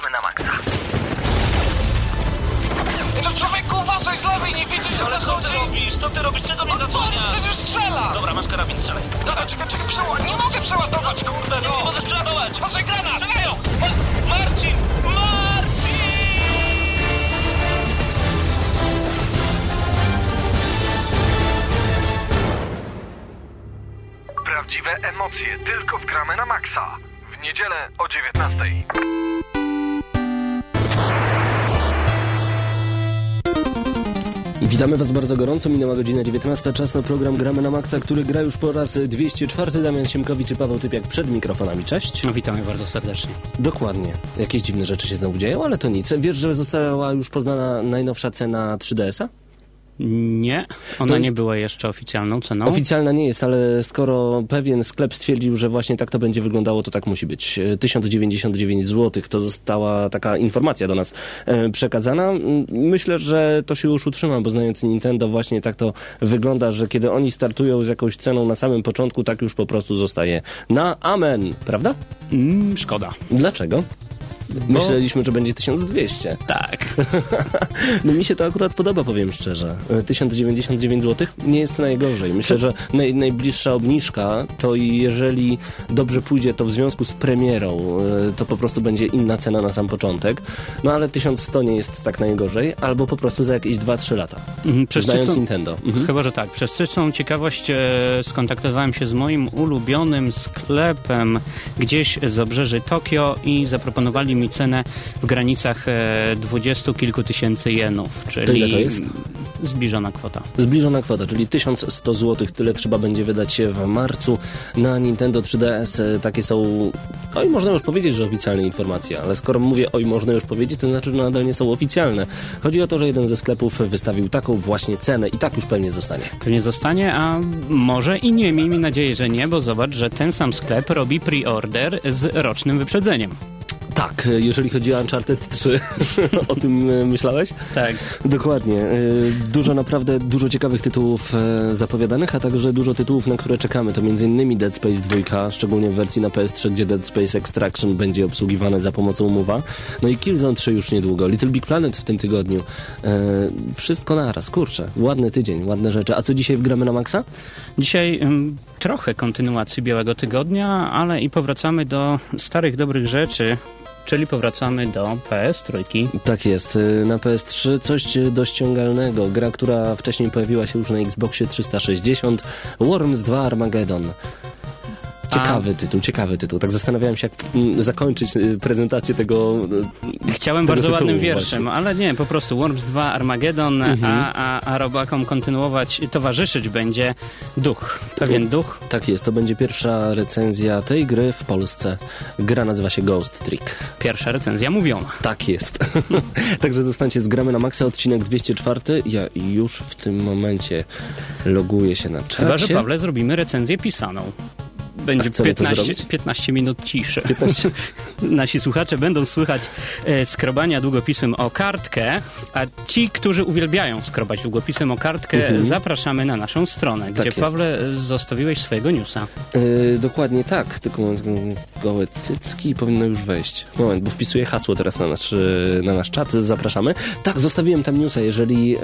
gramy na maksa. To człowieku, uważaj z lewej, nie widzisz, że Ale co ty robisz? Co ty robisz? Czego mnie On zasłaniasz? przecież strzela! Dobra, masz karabin, strzelaj. Dobra, czekaj, czekaj, przeła... Nie mogę przeładować, kurde, Nie no! możesz przeładować! Patrzaj, granat! Strzelają! Ma- Marcin! Marcin! Prawdziwe emocje tylko w gramy na maksa. W niedzielę o 19. Witamy Was bardzo gorąco. Minęła godzina 19. Czas na program Gramy na Maxa, który gra już po raz 204. Damian Siemkowicz i Paweł Typiak przed mikrofonami. Cześć. No, witamy bardzo serdecznie. Dokładnie. Jakieś dziwne rzeczy się znowu dzieją, ale to nic. Wiesz, że została już poznana najnowsza cena 3DS-a? Nie, ona jest- nie była jeszcze oficjalną ceną. Oficjalna nie jest, ale skoro pewien sklep stwierdził, że właśnie tak to będzie wyglądało, to tak musi być. E, 1099 zł to została taka informacja do nas e, przekazana. Myślę, że to się już utrzyma, bo znając Nintendo właśnie tak to wygląda, że kiedy oni startują z jakąś ceną na samym początku, tak już po prostu zostaje na amen, prawda? Mm, szkoda. Dlaczego? Myśleliśmy, że będzie 1200. Tak. No mi się to akurat podoba, powiem szczerze. E, 1099 zł nie jest najgorzej. Myślę, że naj, najbliższa obniżka to jeżeli dobrze pójdzie, to w związku z premierą e, to po prostu będzie inna cena na sam początek. No ale 1100 nie jest tak najgorzej, albo po prostu za jakieś 2-3 lata. Mhm, Znając czystą- Nintendo. Mhm. Chyba, że tak. Przez styczną ciekawość e, skontaktowałem się z moim ulubionym sklepem gdzieś z obrzeży Tokio i zaproponowali mi cenę w granicach e, dwudziestu kilku tysięcy jenów, czyli ile to jest? zbliżona kwota. Zbliżona kwota, czyli 1100 zł, tyle trzeba będzie wydać w marcu na Nintendo 3DS. E, Takie są, oj, można już powiedzieć, że oficjalne informacje, ale skoro mówię oj, można już powiedzieć, to znaczy, że nadal nie są oficjalne. Chodzi o to, że jeden ze sklepów wystawił taką właśnie cenę i tak już pewnie zostanie. Pewnie zostanie, a może i nie. Miejmy nadzieję, że nie, bo zobacz, że ten sam sklep robi pre-order z rocznym wyprzedzeniem. Tak, jeżeli chodzi o Uncharted 3, o tym e, myślałeś? Tak. Dokładnie. E, Dużo naprawdę, dużo ciekawych tytułów e, zapowiadanych, a także dużo tytułów, na które czekamy. To m.in. Dead Space 2, szczególnie w wersji na PS3, gdzie Dead Space Extraction będzie obsługiwane za pomocą mowa. No i Killzone 3 już niedługo. Little Big Planet w tym tygodniu. Wszystko naraz, kurczę. Ładny tydzień, ładne rzeczy. A co dzisiaj wgramy na maksa? Dzisiaj ym, trochę kontynuacji Białego Tygodnia, ale i powracamy do starych, dobrych rzeczy, czyli powracamy do PS Trójki. Tak jest. e, Na PS3 coś do ściągalnego. Gra, która wcześniej pojawiła się już na Xboxie 360. Worms 2 Armageddon. Ciekawy tytuł, ciekawy tytuł. Tak zastanawiałem się, jak mm, zakończyć y, prezentację tego. y, Chciałem tego bardzo ładnym wierszem, właśnie. ale nie, po prostu Worms 2 Armageddon, a, a, a robakom kontynuować, towarzyszyć będzie duch, pewien duch. Tak jest, to będzie pierwsza recenzja tej gry w Polsce. Gra nazywa się Ghost Trick. Pierwsza recenzja mówiona. Tak jest. Także zostańcie z gramy na maksa, odcinek 204. Ja już w tym momencie loguję się na czacie. Chyba, że Pawle zrobimy recenzję pisaną. Będzie A chcemy to 15, zrobić? 15 minut ciszy. 15. Nasi słuchacze będą słychać e, skrobania długopisem o kartkę, a ci, którzy uwielbiają skrobać długopisem o kartkę, Mhm. zapraszamy na naszą stronę, gdzie jest. Pawle e, zostawiłeś swojego newsa. Yy, dokładnie tak, tylko mm, gołe cycki powinno już wejść. Moment, bo wpisuję hasło teraz na nasz, yy, na nasz czat, zapraszamy. Tak, zostawiłem tam newsa, jeżeli yy,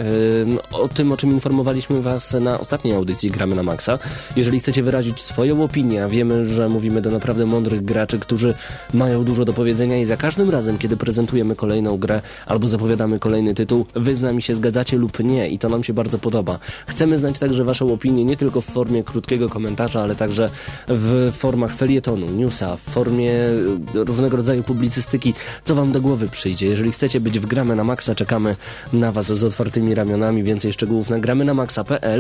o tym, o czym informowaliśmy was na ostatniej audycji Gramy na Maxa. Jeżeli chcecie wyrazić swoją opinię, a wiemy, że mówimy do naprawdę mądrych graczy, którzy mają dużo do powiedzenia i za każdym razem, kiedy prezentujemy kolejną grę albo zapowiadamy kolejny tytuł, wy z nami się zgadzacie lub nie i to nam się bardzo podoba. Chcemy znać także waszą opinię nie tylko w formie krótkiego komentarza, ale także w formach felietonu, newsa, w formie e, różnego rodzaju publicystyki, co wam do głowy przyjdzie. Jeżeli chcecie być w Gramy na Maxa, czekamy na was z otwartymi ramionami. Więcej szczegółów na gramy na.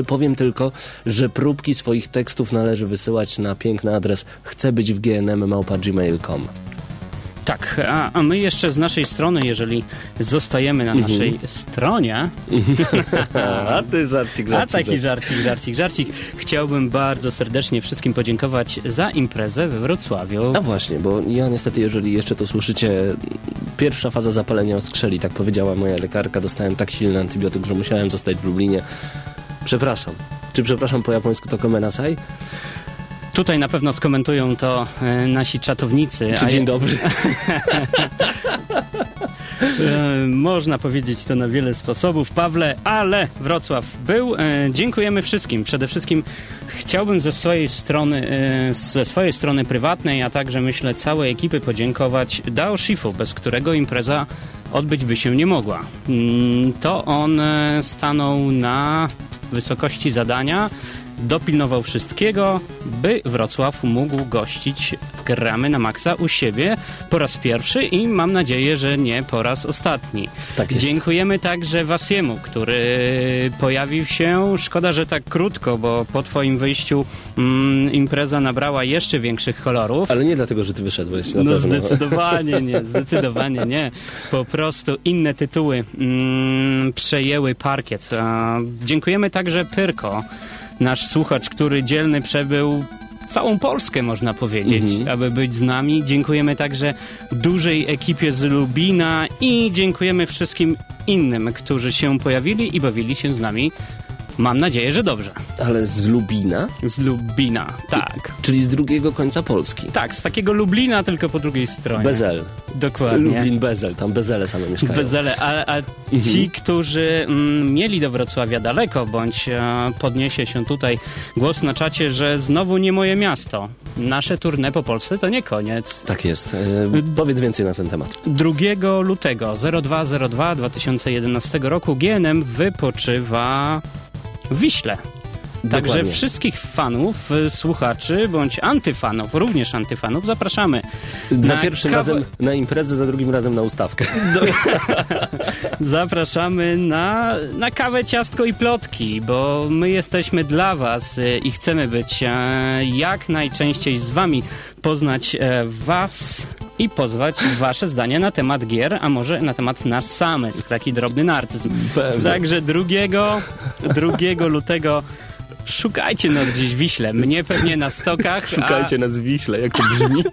Powiem tylko, że próbki swoich tekstów należy wysyłać na piękny adres chcę być w gnm.gmail.com. Tak, a, a my jeszcze z naszej strony, jeżeli zostajemy na naszej stronie, A ty żarcik, a taki żarcik, żarcik, żarcik, chciałbym bardzo serdecznie wszystkim podziękować za imprezę we Wrocławiu. A właśnie, bo ja niestety, jeżeli jeszcze to słyszycie, pierwsza faza zapalenia oskrzeli, tak powiedziała moja lekarka, dostałem tak silny antybiotyk, że musiałem zostać w Lublinie. Przepraszam. Czy przepraszam po japońsku to komenasai? Tutaj na pewno skomentują to e, nasi czatownicy. Czy dzień dobry? E, można powiedzieć to na wiele sposobów, Pawle, ale Wrocław był. E, dziękujemy wszystkim. Przede wszystkim chciałbym ze swojej strony, ze swojej strony prywatnej, a także myślę całej ekipy podziękować Dao Shifu, bez którego impreza odbyć by się nie mogła. Mm, To on stanął na wysokości zadania, dopilnował wszystkiego, by Wrocław mógł gościć gramy na maksa u siebie po raz pierwszy i mam nadzieję, że nie po raz ostatni. Tak. Dziękujemy także Wasiemu, który pojawił się, szkoda, że tak krótko, bo po twoim wyjściu mm, impreza nabrała jeszcze większych kolorów. Ale nie dlatego, że ty wyszedłeś, na No pewno. zdecydowanie nie, zdecydowanie nie. Po prostu inne tytuły mm, przejęły parkiet. A, dziękujemy także Pyrko, nasz słuchacz, który dzielny przebył całą Polskę, można powiedzieć, Mhm. aby być z nami. Dziękujemy także dużej ekipie z Lubina i dziękujemy wszystkim innym, którzy się pojawili i bawili się z nami. Mam nadzieję, że dobrze. Ale z Lubina, Z Lubina, tak. czyli z drugiego końca Polski. Tak, z takiego Lublina, tylko po drugiej stronie. Bezel. Dokładnie. Lublin Bezel, tam Bezele same mieszkają. Bezele, a, a ci, którzy mm, mieli do Wrocławia daleko, bądź e, podniesie się tutaj głos na czacie, że znowu nie moje miasto. Nasze tournée po Polsce to nie koniec. Tak jest. E, powiedz więcej na ten temat. 2 lutego 0202 2011 roku GNM wypoczywa Wiśle. Także Dokładnie. wszystkich fanów, y, słuchaczy, bądź antyfanów, również antyfanów, zapraszamy. Za pierwszym razem na imprezę, za drugim razem na ustawkę. Zapraszamy na, na kawę, ciastko i plotki, bo my jesteśmy dla Was e, i chcemy być e, jak najczęściej z Wami, poznać e, Was i pozwać Wasze zdanie na temat gier, a może na temat nas samych. Taki drobny narcyzm. Pewnie. Także 2, 2 lutego szukajcie nas gdzieś w Wiśle. Mnie pewnie na stokach, Szukajcie nas w Wiśle, jak to brzmi.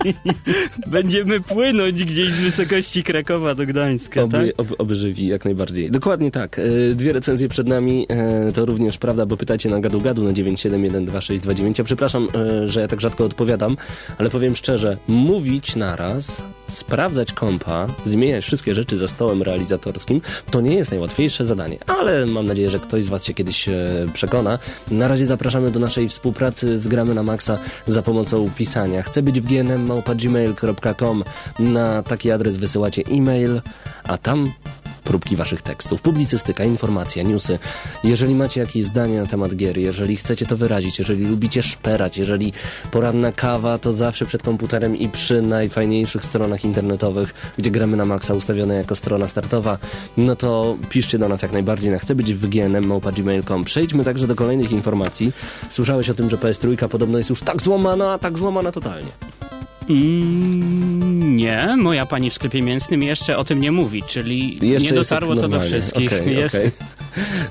a będziemy płynąć gdzieś z wysokości Krakowa do Gdańska. tak? Oby, ob, oby żywi, jak najbardziej. Dokładnie tak. E, Dwie recenzje przed nami, e, to również prawda, bo pytacie na gadu gadu na 9712629. Ja przepraszam, e, że ja tak rzadko odpowiadam, ale powiem szczerze, mówić naraz, sprawdzać kompa, zmieniać wszystkie rzeczy za stołem realizatorskim, to nie jest najłatwiejsze zadanie, ale mam nadzieję, że ktoś z Was się kiedyś e, przekona. Na razie zapraszamy do naszej współpracy z Gramy na Maxa za pomocą pisania. Chcę być w gnm.gmail.com Na taki adres wysyłacie e-mail, a tam próbki waszych tekstów, publicystyka, informacja, newsy. Jeżeli macie jakieś zdanie na temat gier, jeżeli chcecie to wyrazić, jeżeli lubicie szperać, jeżeli poranna kawa, to zawsze przed komputerem i przy najfajniejszych stronach internetowych, gdzie gramy na maksa ustawione jako strona startowa, no to piszcie do nas jak najbardziej na chcę być w gnm.gmail.com. Przejdźmy także do kolejnych informacji. Słyszałeś o tym, że PS3 podobno jest już tak złamana, tak złamana totalnie. Mm, nie, moja pani w sklepie mięsnym jeszcze o tym nie mówi, czyli Jeszcze nie dotarło to do wszystkich. Jest- okej.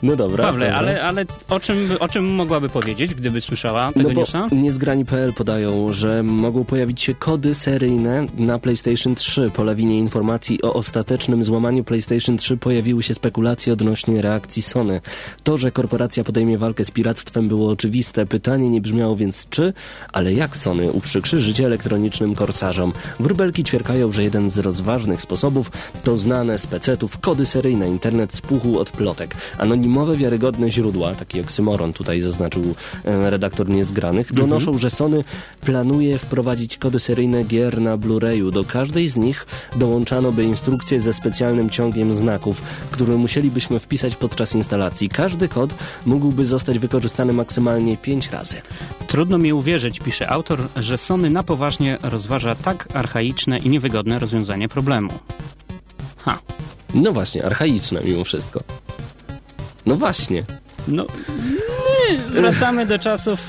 No dobra. Pawle, dobra. ale, ale o, czym, o czym mogłaby powiedzieć, gdyby słyszała tego No bo newsa? niezgrani.pl podają, że mogą pojawić się kody seryjne na PlayStation 3. Po lawinie informacji o ostatecznym złamaniu PlayStation 3 pojawiły się spekulacje odnośnie reakcji Sony. To, że korporacja podejmie walkę z piractwem było oczywiste. Pytanie nie brzmiało więc czy, ale jak Sony uprzykrzy życie elektronicznym korsarzom. Wróbelki ćwierkają, że jeden z rozważnych sposobów to znane z pecetów kody seryjne. Internet spuchł od plotek. Anonimowe, wiarygodne źródła, taki oksymoron tutaj zaznaczył e, redaktor Niezgranych, donoszą, że Sony planuje wprowadzić kody seryjne gier na Blu-rayu. Do każdej z nich dołączano by instrukcję ze specjalnym ciągiem znaków, który musielibyśmy wpisać podczas instalacji. Każdy kod mógłby zostać wykorzystany maksymalnie 5 razy. Trudno mi uwierzyć, pisze autor, że Sony na poważnie rozważa tak archaiczne i niewygodne rozwiązanie problemu. Ha. No właśnie, archaiczne mimo wszystko. No właśnie. No, nie, wracamy do czasów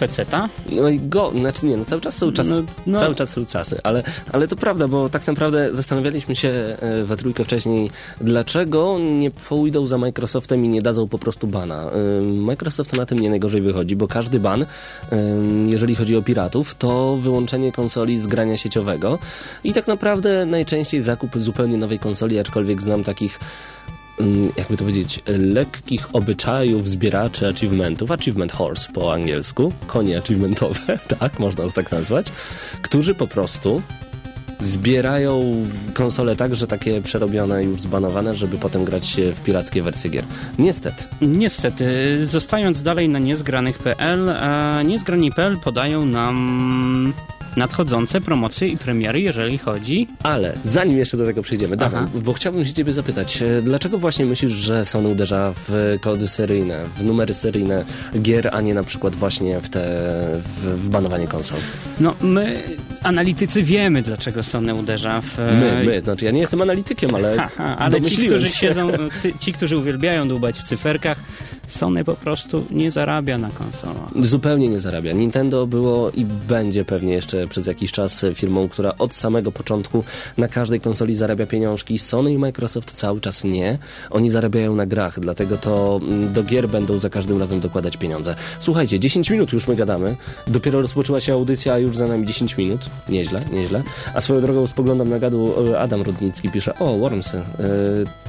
peceta. No i go, znaczy nie, no cały czas są czasy, No, no. cały czas są czasy, ale, ale to prawda, bo tak naprawdę zastanawialiśmy się e, we trójkę wcześniej, dlaczego nie pójdą za Microsoftem i nie dadzą po prostu bana. E, Microsoft na tym nie najgorzej wychodzi, bo każdy ban, e, jeżeli chodzi o piratów, to wyłączenie konsoli z grania sieciowego i tak naprawdę najczęściej zakup zupełnie nowej konsoli, aczkolwiek znam takich jakby to powiedzieć, lekkich obyczajów zbieraczy achievementów, achievement horse po angielsku, konie achievementowe, tak, można to tak nazwać, którzy po prostu zbierają konsole tak, że takie przerobione, już zbanowane, żeby potem grać w pirackie wersje gier. Niestety. Niestety, zostając dalej na niezgranych.pl, niezgrani.pl podają nam nadchodzące promocje i premiery, jeżeli chodzi. Ale zanim jeszcze do tego przejdziemy, Dawaj, bo chciałbym się ciebie zapytać, e, dlaczego właśnie myślisz, że Sony uderza w kody seryjne, w numery seryjne gier, a nie na przykład właśnie w te, w, w banowanie konsol? No, my, analitycy, wiemy, dlaczego Sony uderza w... e, My, my, znaczy ja nie jestem analitykiem, ale, Haha, ale ci, którzy siedzą, ty, ci, którzy uwielbiają dłubać w cyferkach, Sony po prostu nie zarabia na konsolach. Zupełnie nie zarabia. Nintendo było i będzie pewnie jeszcze przez jakiś czas firmą, która od samego początku na każdej konsoli zarabia pieniążki. Sony i Microsoft cały czas nie. Oni zarabiają na grach, dlatego to mm, do gier będą za każdym razem dokładać pieniądze. Słuchajcie, 10 minut już my gadamy. Dopiero rozpoczęła się audycja, a już za nami 10 minut. Nieźle, nieźle. A swoją drogą spoglądam na gadu, e, Adam Rudnicki pisze, o, Wormsy. E,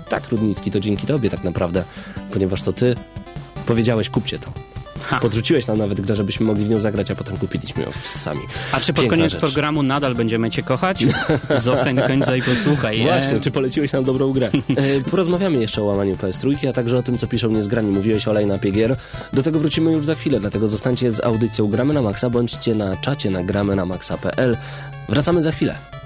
tak, Rudnicki, to dzięki tobie tak naprawdę, ponieważ to ty powiedziałeś, kupcie to. Ha. Podrzuciłeś nam nawet grę, żebyśmy mogli w nią zagrać, a potem kupiliśmy ją sami. A czy pod Piękna koniec rzecz. programu nadal będziemy cię kochać? Zostań do końca i posłuchaj. Właśnie, czy poleciłeś nam dobrą grę? E, porozmawiamy jeszcze o łamaniu PS3, a także o tym, co piszą niezgrani. Mówiłeś o line Gier. Do tego wrócimy już za chwilę, dlatego zostańcie z audycją Gramy na Maxa, bądźcie na czacie na gramy na maxa.pl. Wracamy za chwilę.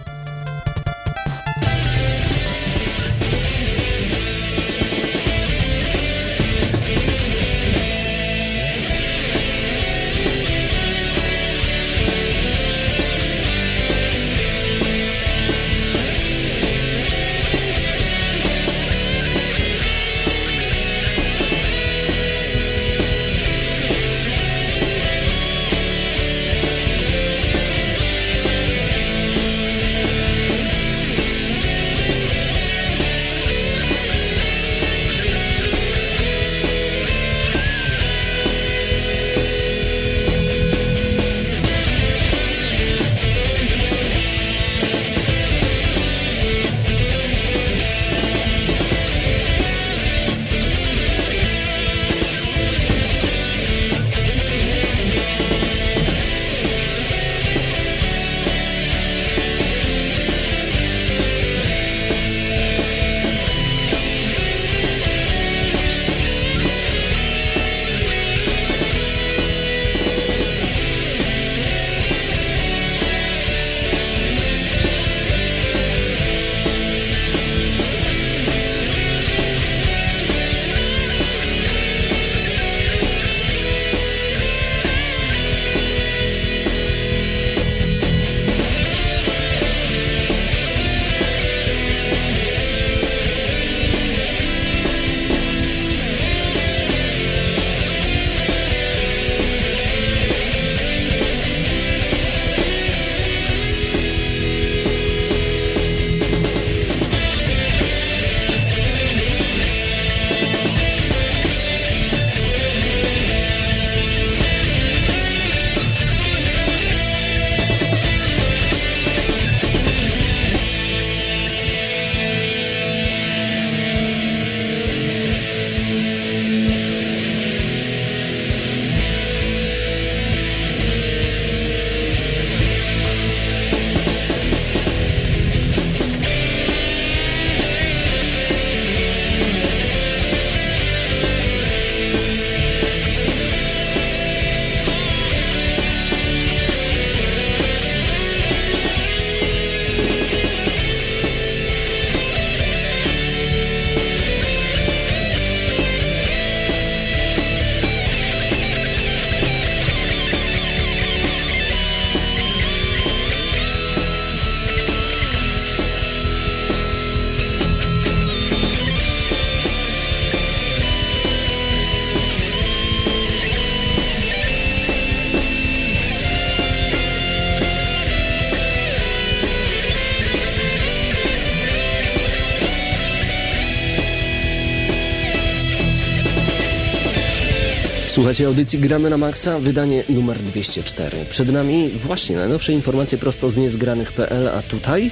Słuchajcie audycji Gramy na Maxa, wydanie numer 204. Przed nami właśnie najnowsze informacje prosto z niezgranych.pl, a tutaj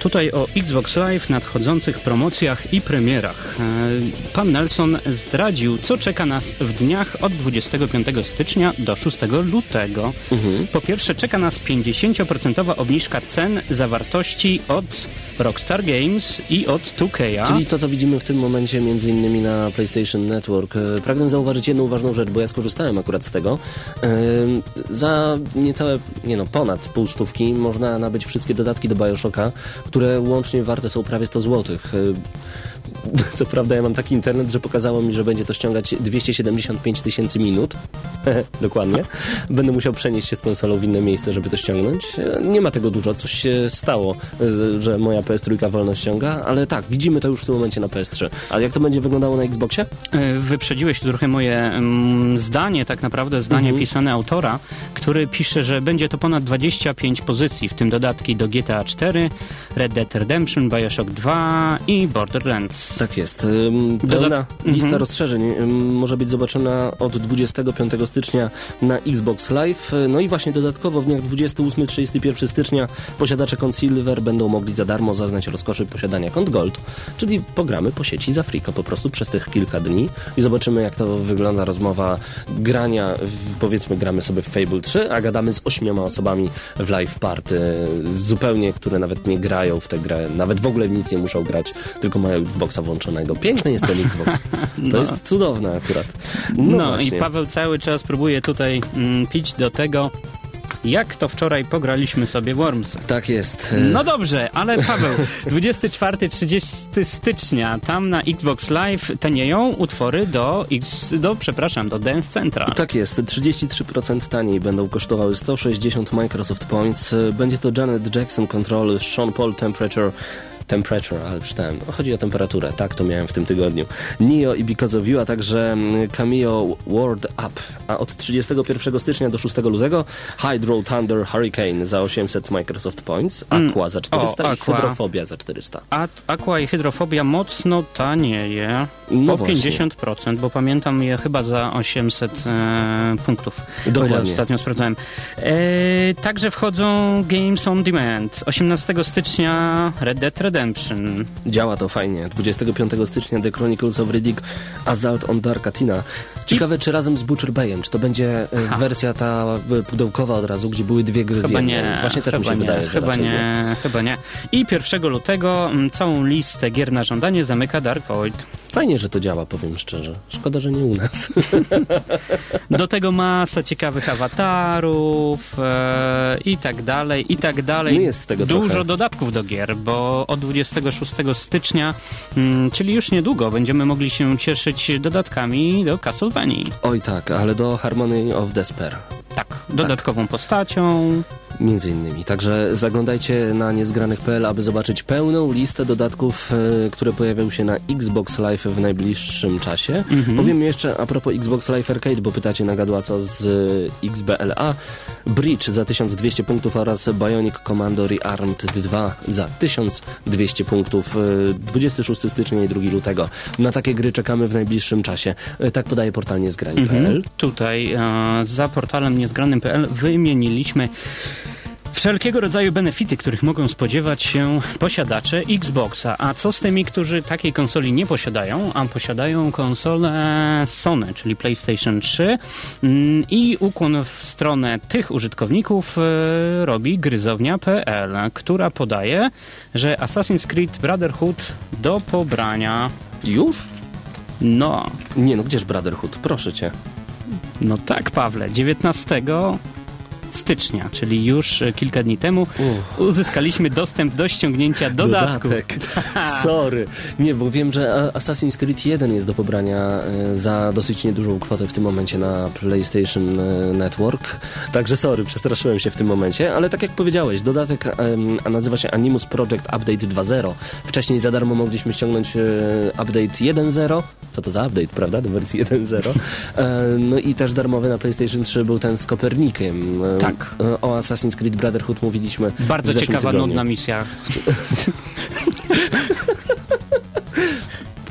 Tutaj o Xbox Live, nadchodzących promocjach i premierach. E, Pan Nelson zdradził, co czeka nas w dniach od 25 stycznia do 6 lutego. Po pierwsze, czeka nas 50% obniżka cen zawartości od Rockstar Games i od 2K. Czyli to, co widzimy w tym momencie między innymi na PlayStation Network. E, Pragnę zauważyć jedną ważną rzecz, bo ja skorzystałem akurat z tego. Ym, Za niecałe, nie no, ponad pół stówki można nabyć wszystkie dodatki do Bioshocka, które łącznie warte są prawie 100 zł. Co prawda ja mam taki internet, że pokazało mi, że będzie to ściągać 275 tysięcy minut. Dokładnie. Będę musiał przenieść się z konsolą w inne miejsce, żeby to ściągnąć. E, Nie ma tego dużo, coś się stało, że moja PS3 wolno ściąga, ale tak, widzimy to już w tym momencie na PS3. A jak to będzie wyglądało na Xboxie? E, Wyprzedziłeś trochę moje mm, zdanie, tak naprawdę zdanie pisane autora, który pisze, że będzie to ponad 25 pozycji, w tym dodatki do GTA 4, Red Dead Redemption, Bioshock 2 i Borderlands. Tak jest. Pełna Dodat- lista Mhm. rozszerzeń może być zobaczona od 25 stycznia na Xbox Live. No i właśnie dodatkowo w dniach 28-31 stycznia posiadacze kont Silver będą mogli za darmo zaznać rozkoszy posiadania kont Gold, czyli pogramy po sieci za friko po prostu przez tych kilka dni i zobaczymy jak to wygląda rozmowa grania, powiedzmy gramy sobie w Fable 3, a gadamy z ośmioma osobami w live party, zupełnie, które nawet nie grają w tę grę, nawet w ogóle nic nie muszą grać, tylko mają Xboxa włączonego. Piękny jest ten Xbox. To jest cudowne akurat. No, No, i Paweł cały czas próbuje tutaj mm, pić do tego, jak to wczoraj pograliśmy sobie w Worms. Tak jest. No dobrze, ale Paweł, 24-30 stycznia, tam na Xbox Live tanieją utwory do X, do, przepraszam, do Dance Centra. Tak jest, 33% taniej będą kosztowały 160 Microsoft Points. Będzie to Janet Jackson Control, Sean Paul Temperature, Temperature, ale czytałem. Chodzi o temperaturę, tak to miałem w tym tygodniu. Neo i Because of You, a także mm, Cameo World Up. A od 31 stycznia do 6 lutego Hydro Thunder Hurricane za 800 Microsoft Points, Aqua za 400 Mm. o, i Aqua. Hydrofobia za 400. A Aqua i hydrofobia mocno tanieje. No o właśnie. 50%, bo pamiętam je chyba za 800 e, punktów. Dokładnie. Ostatnio sprawdzałem. E, także wchodzą Games on Demand. 18 stycznia Red Dead Redemption. Działa to fajnie. 25 stycznia The Chronicles of Riddick Assault on Dark Athena. Ciekawe, czy razem z Butcher Bayem, czy to będzie e, wersja ta e, pudełkowa od razu, gdzie były dwie gry Chyba nie. Właśnie też chyba mi się nie, wydaje, chyba raczej nie, chyba nie. I 1 lutego mm, całą listę gier na żądanie zamyka Dark Void. Fajnie, że to działa, powiem szczerze. Szkoda, że nie u nas. Do tego masa ciekawych awatarów e, i tak dalej, i tak dalej. No jest tego Dużo trochę. dodatków do gier, bo od 26 stycznia, mm, czyli już niedługo, będziemy mogli się cieszyć dodatkami do Oj tak, ale do Harmony of Despair. Tak, dodatkową postacią. Między innymi. Także zaglądajcie na niezgranych.pl, aby zobaczyć pełną listę dodatków, e, które pojawią się na Xbox Live w najbliższym czasie. Powiem jeszcze a propos Xbox Live Arcade, bo pytacie na gadła co z e, XBLA. Bridge za 1200 punktów oraz Bionic Commando Rearmed 2 za 1200 punktów. E, 26 stycznia i 2 lutego. Na takie gry czekamy w najbliższym czasie. E, Tak podaje portal niezgrani.pl. Tutaj e, za portalem niezgranym.pl wymieniliśmy wszelkiego rodzaju benefity, których mogą spodziewać się posiadacze Xboxa. A co z tymi, którzy takiej konsoli nie posiadają, a posiadają konsolę Sony, czyli PlayStation 3 Mm, i ukłon w stronę tych użytkowników e, robi gryzownia.pl, która podaje, że Assassin's Creed Brotherhood do pobrania. Już? No, Nie no, gdzież Brotherhood? Proszę cię. No tak, Pawle. 19 stycznia, czyli już e, kilka dni temu, uzyskaliśmy dostęp do ściągnięcia dodatku. Dodatek. Sorry. Nie, bo wiem, że A- Assassin's Creed 1 jest do pobrania e, za dosyć niedużą kwotę w tym momencie na PlayStation e, Network. Także sorry, przestraszyłem się w tym momencie, ale tak jak powiedziałeś, dodatek a nazywa się Animus Project Update 2.0. Wcześniej za darmo mogliśmy ściągnąć e, update 1.0. Co to za update, prawda? Do wersji 1.0. E, No i też darmowy na PlayStation 3 był ten z Kopernikiem. E, Tak. e, O Assassin's Creed Brotherhood mówiliśmy Bardzo ciekawa, tygodniu. nudna misja.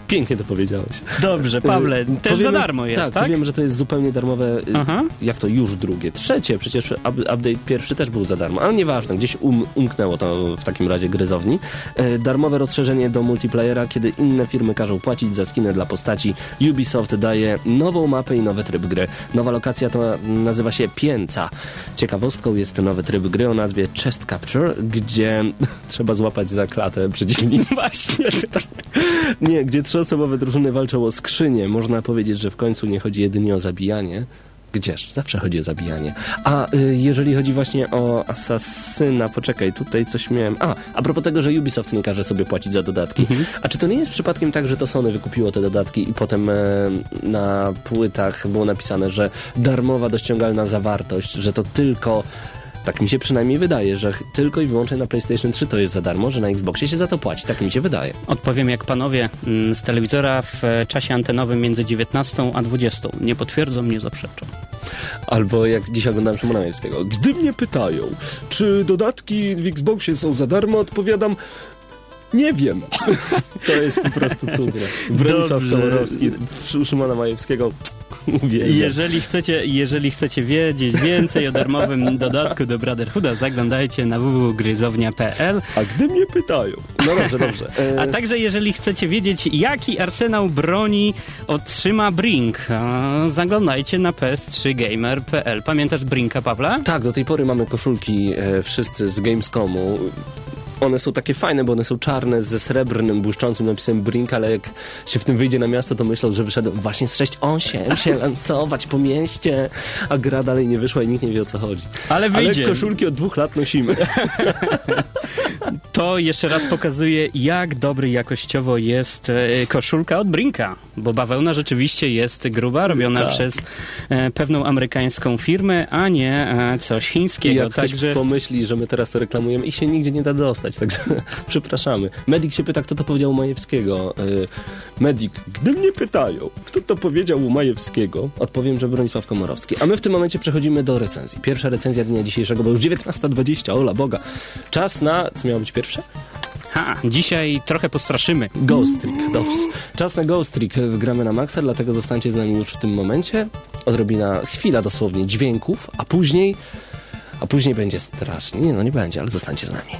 Pięknie to powiedziałeś. Dobrze, Pawle, Y, też za powiemy- darmo jest, tak? Tak, powiem, że to jest zupełnie darmowe. y, Aha. Jak to już drugie? Trzecie, przecież up- update pierwszy też był za darmo, ale nieważne, gdzieś um, umknęło to w takim razie gryzowni. E, darmowe rozszerzenie do multiplayera, kiedy inne firmy każą płacić za skiny dla postaci. Ubisoft daje nową mapę i nowy tryb gry. Nowa lokacja to nazywa się Pięca. Ciekawostką jest nowy tryb gry o nazwie Chest Capture, gdzie trzeba złapać za klatę przeciwnika. Właśnie. Nie, gdzie trzyosobowe drużyny walczą o skrzynię. Można powiedzieć, że w końcu nie chodzi jedynie o zabijanie. Gdzież? Zawsze chodzi o zabijanie. A y, jeżeli chodzi właśnie o asasyna, poczekaj, tutaj coś miałem. A, a propos tego, że Ubisoft nie każe sobie płacić za dodatki. A czy to nie jest przypadkiem tak, że to Sony wykupiło te dodatki i potem e, na płytach było napisane, że darmowa dościągalna zawartość, że to tylko. Tak mi się przynajmniej wydaje, że tylko i wyłącznie na PlayStation 3 to jest za darmo, że na Xboxie się za to płaci. Tak mi się wydaje. Odpowiem jak panowie mm, z telewizora w e, czasie antenowym między 19 a 20. Nie potwierdzą, nie zaprzeczą. Albo jak dziś oglądałem Szymona Majewskiego. Gdy mnie pytają, czy dodatki w Xboxie są za darmo, odpowiadam, nie wiem. to jest po prostu cudne. Bronisław. Komorowski Szymona Majewskiego. Uwielbiam. Jeżeli chcecie, jeżeli chcecie wiedzieć więcej o darmowym dodatku do Brotherhooda, zaglądajcie na www.gryzownia.pl A gdy mnie pytają... No dobrze, dobrze. E, A także jeżeli chcecie wiedzieć, jaki arsenał broni otrzyma Brink, zaglądajcie na ps3gamer.pl. Pamiętasz Brinka, Pawle? Tak, do tej pory mamy koszulki e, wszyscy z Gamescomu. One są takie fajne, bo one są czarne ze srebrnym, błyszczącym napisem Brink, ale jak się w tym wyjdzie na miasto, to myślą, że wyszedłem właśnie z 6.8 się lansować po mieście, a gra dalej nie wyszła i nikt nie wie o co chodzi. Ale wyjdzie. Ale koszulki od dwóch lat nosimy. To jeszcze raz pokazuje, jak dobry jakościowo jest e, koszulka od Brinka, bo bawełna rzeczywiście jest gruba, robiona Tak. przez e, pewną amerykańską firmę, a nie e, coś I chińskiego. jak ktoś Także pomyśli, że my teraz to reklamujemy i się nigdzie nie da dostać, także przepraszamy. Medik się pyta, kto to powiedział u Majewskiego. Y, Medik, gdy mnie pytają, kto to powiedział u Majewskiego, odpowiem, że Bronisław Komorowski. A my w tym momencie przechodzimy do recenzji. Pierwsza recenzja dnia dzisiejszego, bo już 19.20, ola Boga. Czas na... Co miało być pierwsze? ha, dzisiaj trochę postraszymy. Ghost Trick, dobrze. Czas na Ghost Trick gramy na maksa, dlatego zostańcie z nami już w tym momencie. Odrobina, chwila dosłownie dźwięków, a później... A później będzie strasznie. Nie, no nie będzie, ale zostańcie z nami.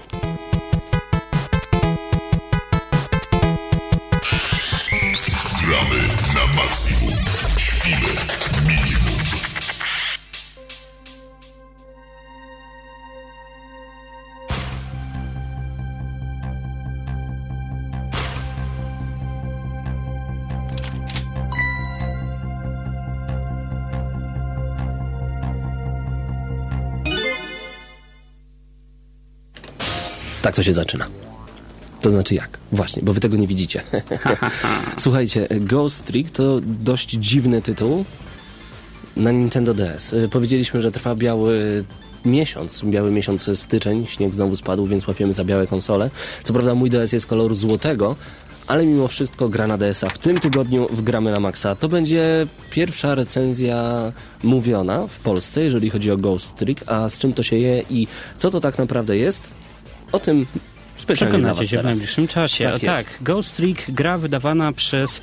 Tak to się zaczyna. To znaczy jak? Właśnie, bo wy tego nie widzicie. Słuchajcie, Ghost Trick to dość dziwny tytuł na Nintendo DS. Y, Powiedzieliśmy, że trwa biały miesiąc, biały miesiąc styczeń, śnieg znowu spadł, więc łapiemy za białe konsole. Co prawda mój DS jest koloru złotego, ale mimo wszystko gra na DS-a. W tym tygodniu w Gramy na Maxa. To będzie pierwsza recenzja mówiona w Polsce, jeżeli chodzi o Ghost Trick, a z czym to się je i co to tak naprawdę jest, o tym specjalnie Przekonacie się w teraz. najbliższym czasie. Tak tak, Ghost Trick, gra wydawana przez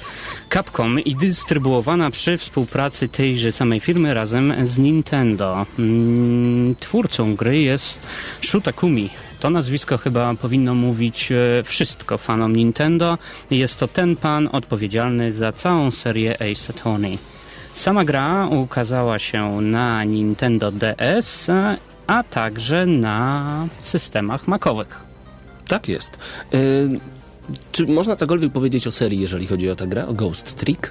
Capcom i dystrybuowana przy współpracy tejże samej firmy razem z Nintendo. Mm, Twórcą gry jest Shu Takumi. To nazwisko chyba powinno mówić e, wszystko fanom Nintendo. Jest to ten pan odpowiedzialny za całą serię Ace Attorney. Sama gra ukazała się na Nintendo DS, a także na systemach macowych. Tak jest. Y, czy można cokolwiek powiedzieć o serii, jeżeli chodzi o tę grę, o Ghost Trick?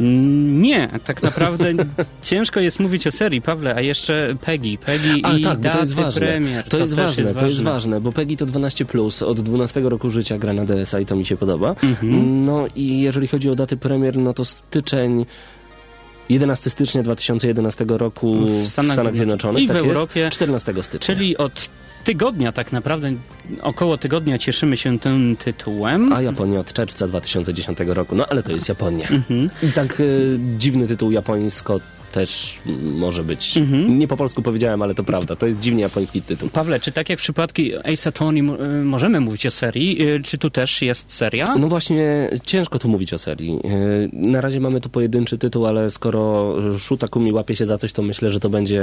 Mm, Nie, tak naprawdę ciężko jest mówić o serii, Pawle, a jeszcze Peggy. Peggy A i tak, daty to jest ważne. premier. To, jest też ważne, to jest ważne, bo PEGI to 12+, plus, od 12 roku życia gra na DS-a i to mi się podoba. Mhm. No i jeżeli chodzi o daty premier, no to styczeń 11 stycznia 2011 roku w Stanach, Zjednoczonych, i w tak Europie, jest, 14 stycznia. czyli od tygodnia tak naprawdę, około tygodnia cieszymy się tym tytułem. A Japonia od czerwca 2010 roku, no ale to jest Japonia. Mhm. I tak y, dziwny tytuł też może być. Mhm. Nie po polsku powiedziałem, ale to prawda. To jest dziwnie japoński tytuł. Pawle, czy tak jak w przypadku Ace Attorney y, możemy mówić o serii, y, czy tu też jest seria? No właśnie, ciężko tu mówić o serii. Yy, Na razie mamy tu pojedynczy tytuł, ale skoro Shutakumi łapie się za coś, to myślę, że to będzie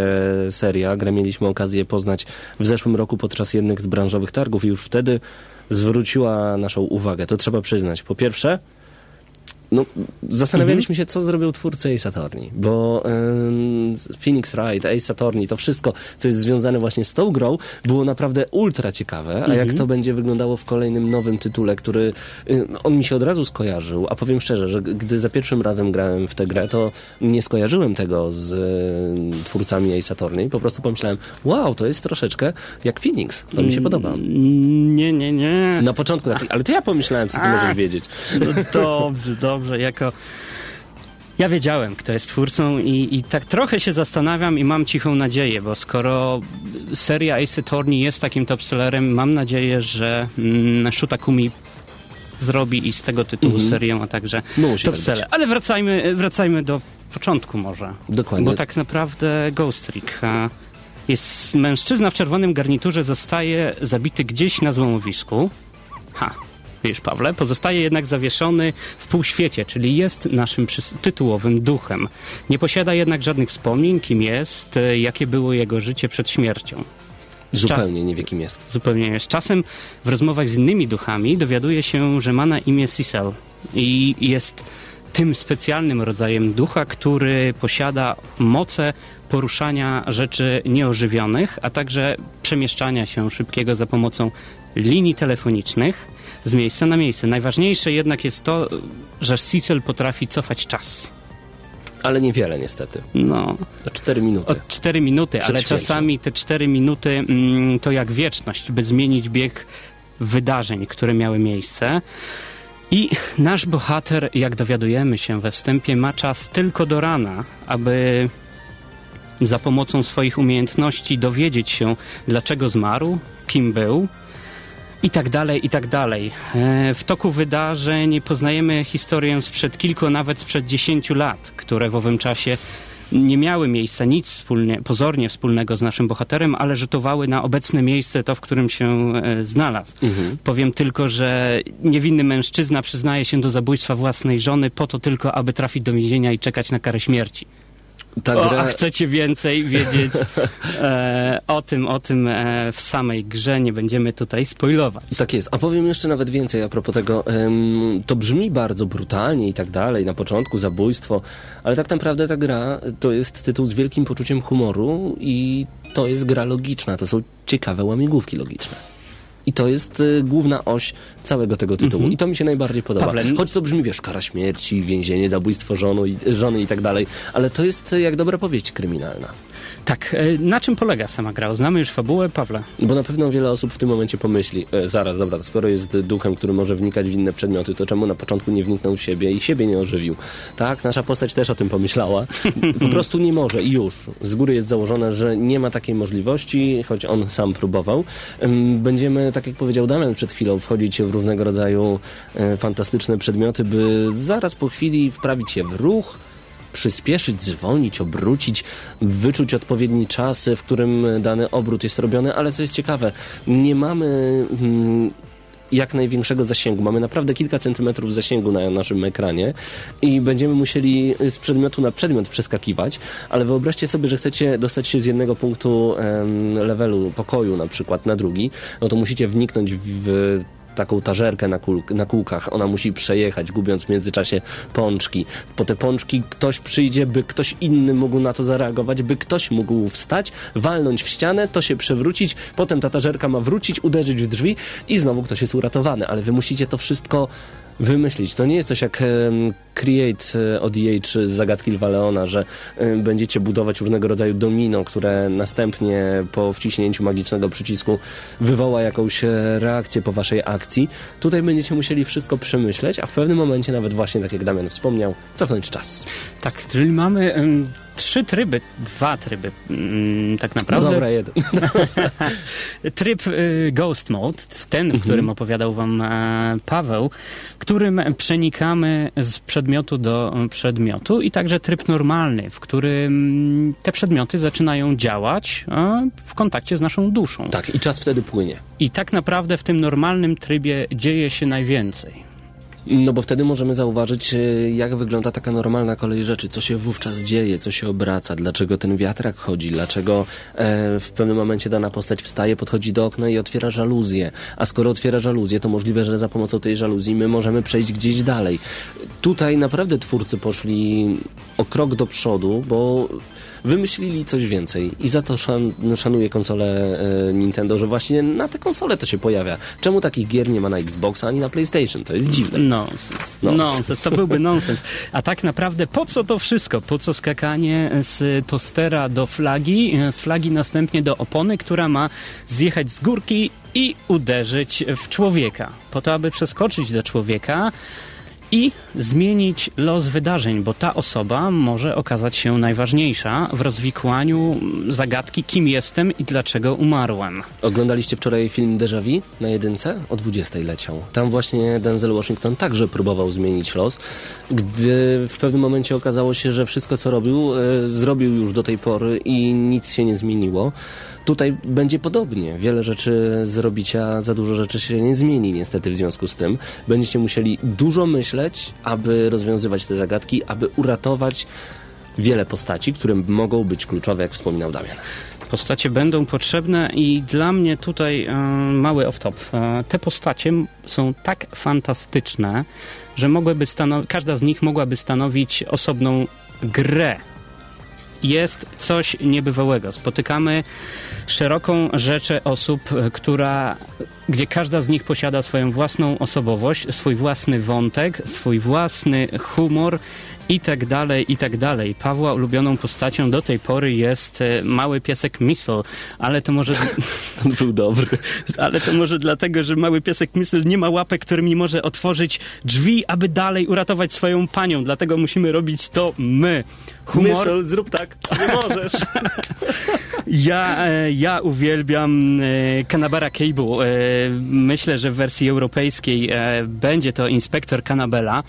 seria. Grę mieliśmy okazję poznać w zeszłym roku podczas jednych z branżowych targów i już wtedy zwróciła naszą uwagę. To trzeba przyznać. Po pierwsze, no, zastanawialiśmy się, co zrobił twórca Ace Attorney, bo ym, Phoenix Wright, Ace Attorney, to wszystko, co jest związane właśnie z tą grą, było naprawdę ultra ciekawe, a jak to będzie wyglądało w kolejnym nowym tytule, który y, on mi się od razu skojarzył, a powiem szczerze, że gdy za pierwszym razem grałem w tę grę, to nie skojarzyłem tego z y, twórcami Ace Attorney, po prostu pomyślałem, wow, to jest troszeczkę jak Phoenix, to mi się podoba. Mm, Nie, nie, nie. Na początku, tak, ale to ja pomyślałem, co ty możesz wiedzieć. No dobrze, dobrze. Jako... Ja wiedziałem, kto jest twórcą i, i tak trochę się zastanawiam i mam cichą nadzieję, bo skoro seria Ace Attorney jest takim topsellerem, mam nadzieję, że mm, Shutakumi zrobi i z tego tytułu Mhm. serię, a także No, musi tak. Ale wracajmy, wracajmy do początku może. Dokładnie. Bo tak naprawdę Ghost Trick a, jest mężczyzna w czerwonym garniturze zostaje zabity gdzieś na złomowisku. Ha, wiesz Pawle, pozostaje jednak zawieszony w półświecie, czyli jest naszym tytułowym duchem. Nie posiada jednak żadnych wspomnień, kim jest, e, jakie było jego życie przed śmiercią. Zupełnie nie wie, kim jest. Zupełnie nie. Z czasem w rozmowach z innymi duchami dowiaduje się, że ma na imię Cecil i jest tym specjalnym rodzajem ducha, który posiada moce poruszania rzeczy nieożywionych, a także przemieszczania się szybkiego za pomocą linii telefonicznych z miejsca na miejsce. Najważniejsze jednak jest to, że Cecil potrafi cofać czas. Ale niewiele niestety. No, O 4 minuty. od 4 minuty, ale czasami te 4 minuty mm, to jak wieczność, by zmienić bieg wydarzeń, które miały miejsce. I nasz bohater, jak dowiadujemy się we wstępie, ma czas tylko do rana, aby za pomocą swoich umiejętności dowiedzieć się, dlaczego zmarł, kim był i tak dalej, i tak dalej. E, W toku wydarzeń poznajemy historię sprzed kilku, nawet sprzed dziesięciu lat, które w owym czasie nie miały miejsca nic wspólnie, pozornie wspólnego z naszym bohaterem, ale rzutowały na obecne miejsce, to w którym się e, znalazł. Powiem tylko, że niewinny mężczyzna przyznaje się do zabójstwa własnej żony po to tylko, aby trafić do więzienia i czekać na karę śmierci. Ta O, gra... a chcecie więcej wiedzieć e, o tym, o tym e, w samej grze, nie będziemy tutaj spoilować. Tak jest. A powiem jeszcze nawet więcej a propos tego. to brzmi bardzo brutalnie i tak dalej. Na początku zabójstwo, ale tak naprawdę ta gra to jest tytuł z wielkim poczuciem humoru i to jest gra logiczna. To są ciekawe łamigłówki logiczne. I to jest y, główna oś całego tego tytułu. I to mi się najbardziej podoba. Pawle, Choć to brzmi, wiesz, kara śmierci, więzienie, zabójstwo żonu i, żony i tak dalej, ale to jest y, jak dobra powieść kryminalna. Tak, e, na czym polega sama gra? Znamy już fabułę, Pawle? Bo na pewno wiele osób w tym momencie pomyśli, e, zaraz, dobra, to skoro jest duchem, który może wnikać w inne przedmioty, to czemu na początku nie wniknął w siebie i siebie nie ożywił? Tak, nasza postać też o tym pomyślała. Po prostu nie może i już. Z góry jest założone, że nie ma takiej możliwości, choć on sam próbował. Będziemy, tak jak powiedział Damian przed chwilą, wchodzić w różnego rodzaju e, fantastyczne przedmioty, by zaraz po chwili wprawić się w ruch, przyspieszyć, zwolnić, obrócić, wyczuć odpowiedni czas, w którym dany obrót jest robiony, ale co jest ciekawe, nie mamy mm, jak największego zasięgu. Mamy naprawdę kilka centymetrów zasięgu na naszym ekranie i będziemy musieli z przedmiotu na przedmiot przeskakiwać, ale wyobraźcie sobie, że chcecie dostać się z jednego punktu em, levelu pokoju na przykład na drugi, no to musicie wniknąć w taką tażerkę na, kul, na kółkach. Ona musi przejechać, gubiąc w międzyczasie pączki. Po te pączki ktoś przyjdzie, by ktoś inny mógł na to zareagować, by ktoś mógł wstać, walnąć w ścianę, to się przewrócić, potem ta tażerka ma wrócić, uderzyć w drzwi i znowu ktoś jest uratowany. Ale wy musicie to wszystko wymyślić. To nie jest coś jak Create e, od EA czy Zagadki Lwa Leona, że em, będziecie budować różnego rodzaju domino, które następnie po wciśnięciu magicznego przycisku wywoła jakąś e, reakcję po waszej akcji. Tutaj będziecie musieli wszystko przemyśleć, a w pewnym momencie nawet właśnie, tak jak Damian wspomniał, cofnąć czas. Tak, czyli mamy em, trzy tryby, dwa tryby mm, tak No naprawdę. dobra, jeden. Tryb y, Ghost Mode, ten, w którym opowiadał wam e, Paweł, którym przenikamy z przedmiotu do e, przedmiotu i także tryb normalny, w którym te przedmioty zaczynają działać e, w kontakcie z naszą duszą. Tak, i czas wtedy płynie. I tak naprawdę w tym normalnym trybie dzieje się najwięcej. No bo wtedy możemy zauważyć, e, jak wygląda taka normalna kolej rzeczy, co się wówczas dzieje, co się obraca, dlaczego ten wiatrak chodzi, dlaczego e, w pewnym momencie dana postać wstaje, podchodzi do okna i otwiera żaluzję. A skoro otwiera żaluzję, to możliwe, że za pomocą tej żaluzji my możemy przejść gdzieś dalej. Tutaj naprawdę twórcy poszli o krok do przodu, bo wymyślili coś więcej i za to szan, no, szanuję konsolę e, Nintendo, że właśnie na te konsole to się pojawia. Czemu takich gier nie ma na Xboxa ani na PlayStation? To jest dziwne. Nonsens. Nonsens. Nonsens. To byłby nonsens. A tak naprawdę po co to wszystko? Po co skakanie z tostera do flagi, z flagi następnie do opony, która ma zjechać z górki i uderzyć w człowieka? Po to, aby przeskoczyć do człowieka i zmienić los wydarzeń, bo ta osoba może okazać się najważniejsza w rozwikłaniu zagadki, kim jestem i dlaczego umarłem. Oglądaliście wczoraj film Déjà Vu na jedynce? O 20 leciał. Tam właśnie Denzel Washington także próbował zmienić los, gdy w pewnym momencie okazało się, że wszystko co robił, e, zrobił już do tej pory i nic się nie zmieniło. Tutaj będzie podobnie. Wiele rzeczy zrobicie, a za dużo rzeczy się nie zmieni niestety w związku z tym. Będziecie musieli dużo myśleć, aby rozwiązywać te zagadki, aby uratować wiele postaci, które mogą być kluczowe, jak wspominał Damian. Postacie będą potrzebne i dla mnie tutaj e, mały off-top. E, te postacie są tak fantastyczne, że mogłyby każda z nich mogłaby stanowić osobną grę. Jest coś niebywałego. Spotykamy szeroką rzeszę osób, e, która, gdzie każda z nich posiada swoją własną osobowość, swój własny wątek, swój własny humor i tak dalej, i tak dalej. Pawła ulubioną postacią do tej pory jest e, mały piesek Missile, ale to może... On był dobry. Ale to może dlatego, że mały piesek Missile nie ma łapek, którymi może otworzyć drzwi, aby dalej uratować swoją panią. Dlatego musimy robić to my. Humor... Mysl, zrób tak. Nie możesz. Ja, e, ja uwielbiam e, Canabara Cable. E, myślę, że w wersji europejskiej e, będzie to inspektor Canabela.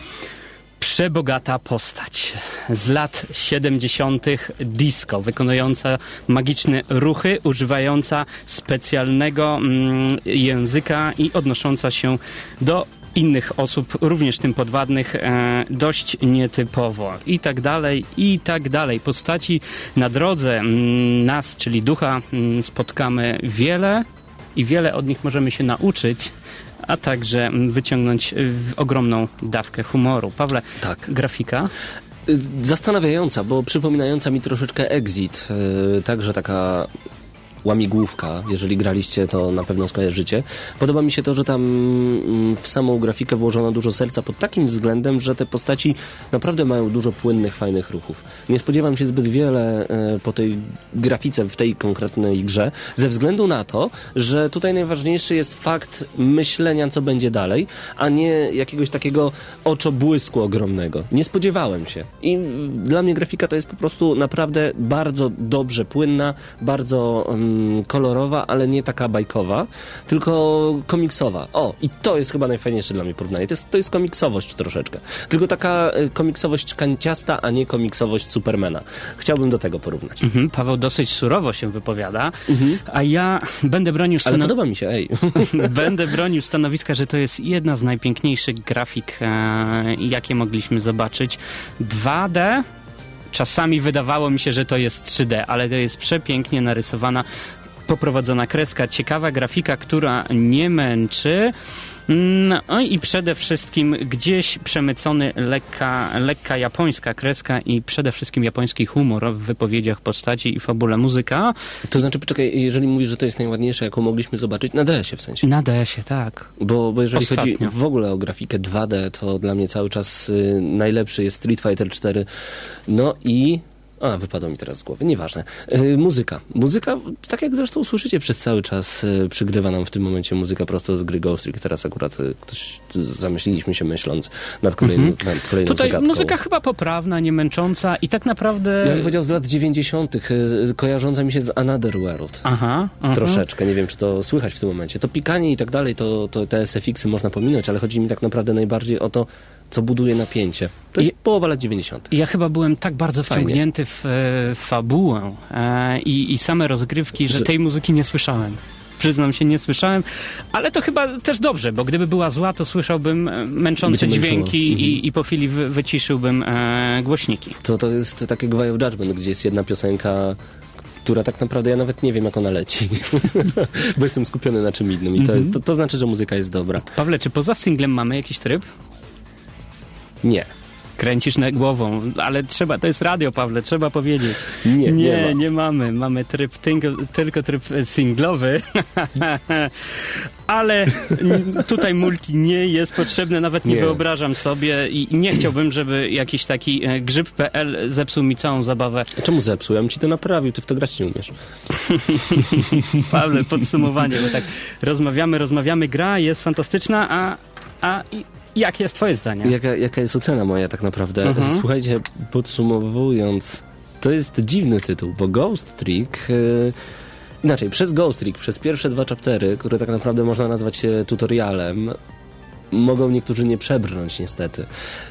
Przebogata postać z lat 70. disco, wykonująca magiczne ruchy, używająca specjalnego mm, języka i odnosząca się do innych osób, również tym podwadnych, e, dość nietypowo. I tak dalej, i tak dalej. Postaci na drodze mm, nas, czyli ducha, mm, spotkamy wiele i wiele od nich możemy się nauczyć, a także mm, wyciągnąć w ogromną dawkę humoru. Pawle, Tak. grafika? Y, Zastanawiająca, bo przypominająca mi troszeczkę Exit. y, Także taka łamigłówka, jeżeli graliście, to na pewno skojarzycie. Podoba mi się to, że tam mm, w samą grafikę włożono dużo serca pod takim względem, że te postaci naprawdę mają dużo płynnych, fajnych ruchów. Nie spodziewam się zbyt wiele e, po tej grafice w tej konkretnej grze, ze względu na to, że tutaj najważniejszy jest fakt myślenia, co będzie dalej, a nie jakiegoś takiego oczobłysku ogromnego. Nie spodziewałem się. I dla mnie grafika to jest po prostu naprawdę bardzo dobrze płynna, bardzo mm, kolorowa, ale nie taka bajkowa, tylko komiksowa. O, i to jest chyba najfajniejsze dla mnie porównanie. To jest, to jest komiksowość troszeczkę. Tylko taka y, komiksowość kanciasta, a nie komiksowość Supermana. Chciałbym do tego porównać. Mhm, Paweł dosyć surowo się wypowiada, a ja będę bronił, Ale stanow- podoba mi się, ej. będę bronił stanowiska, że to jest jedna z najpiękniejszych grafik, e, jakie mogliśmy zobaczyć. 2D czasami wydawało mi się, że to jest 3D, ale to jest przepięknie narysowana, poprowadzona kreska, ciekawa grafika, która nie męczy. No i przede wszystkim gdzieś przemycony lekka, lekka japońska kreska i przede wszystkim japoński humor w wypowiedziach postaci i fabule muzyka. To znaczy, poczekaj, jeżeli mówisz, że to jest najładniejsze, jaką mogliśmy zobaczyć, na DS-ie w sensie. Na DS-ie, tak. Bo, bo jeżeli Ostatnio. chodzi w ogóle o grafikę 2D, to dla mnie cały czas y, najlepszy jest Street Fighter 4. No i A, wypadło mi teraz z głowy, nieważne. E, muzyka. Muzyka, tak jak zresztą słyszycie przez cały czas, e, przygrywa nam w tym momencie muzyka prosto z gry Ghost Trick. Teraz akurat e, ktoś zamyśliliśmy się myśląc nad, kolejnym, nad kolejną Tutaj zagadką. muzyka chyba poprawna, nie męcząca i tak naprawdę... Ja bym powiedział z lat 90., e, kojarząca mi się z Another World. Aha, aha. Troszeczkę, nie wiem czy to słychać w tym momencie. To pikanie i tak dalej, to, to te SFX-y można pominąć, ale chodzi mi tak naprawdę najbardziej o to, co buduje napięcie. To jest I- połowa lat 90. Ja chyba byłem tak bardzo wciągnięty w e, fabułę e, i, i same rozgrywki, że tej muzyki nie słyszałem. Przyznam się, nie słyszałem, ale to chyba też dobrze, bo gdyby była zła, to słyszałbym e, męczące dźwięki Mhm. i, i po chwili wy, wyciszyłbym e, głośniki. To, to jest tak Wire of Judgment, gdzie jest jedna piosenka, która tak naprawdę ja nawet nie wiem, jak ona leci. Bo jestem skupiony na czym innym i to, Mhm. to, to znaczy, że muzyka jest dobra. Pawle, czy poza singlem mamy jakiś tryb? Nie. Kręcisz na głową, ale trzeba, to jest radio, Pawle, trzeba powiedzieć. Nie, nie nie, nie mamy. Mamy tryb tylko, tryb singlowy, ale tutaj multi nie jest potrzebne, nawet nie, Nie. wyobrażam sobie i nie chciałbym, żeby jakiś taki e, grzyb.pl zepsuł mi całą zabawę. A czemu zepsuł? Ja bym ci to naprawił, ty w to grać nie umiesz. Pawle, podsumowanie, bo tak rozmawiamy, rozmawiamy, gra jest fantastyczna, a, a i- jakie jest twoje zdanie? Jaka, jaka jest ocena moja tak naprawdę? Mhm. Słuchajcie, podsumowując, to jest dziwny tytuł, bo Ghost Trick... Yy, inaczej, przez Ghost Trick, przez pierwsze dwa chaptery, które tak naprawdę można nazwać tutorialem, mogą niektórzy nie przebrnąć niestety.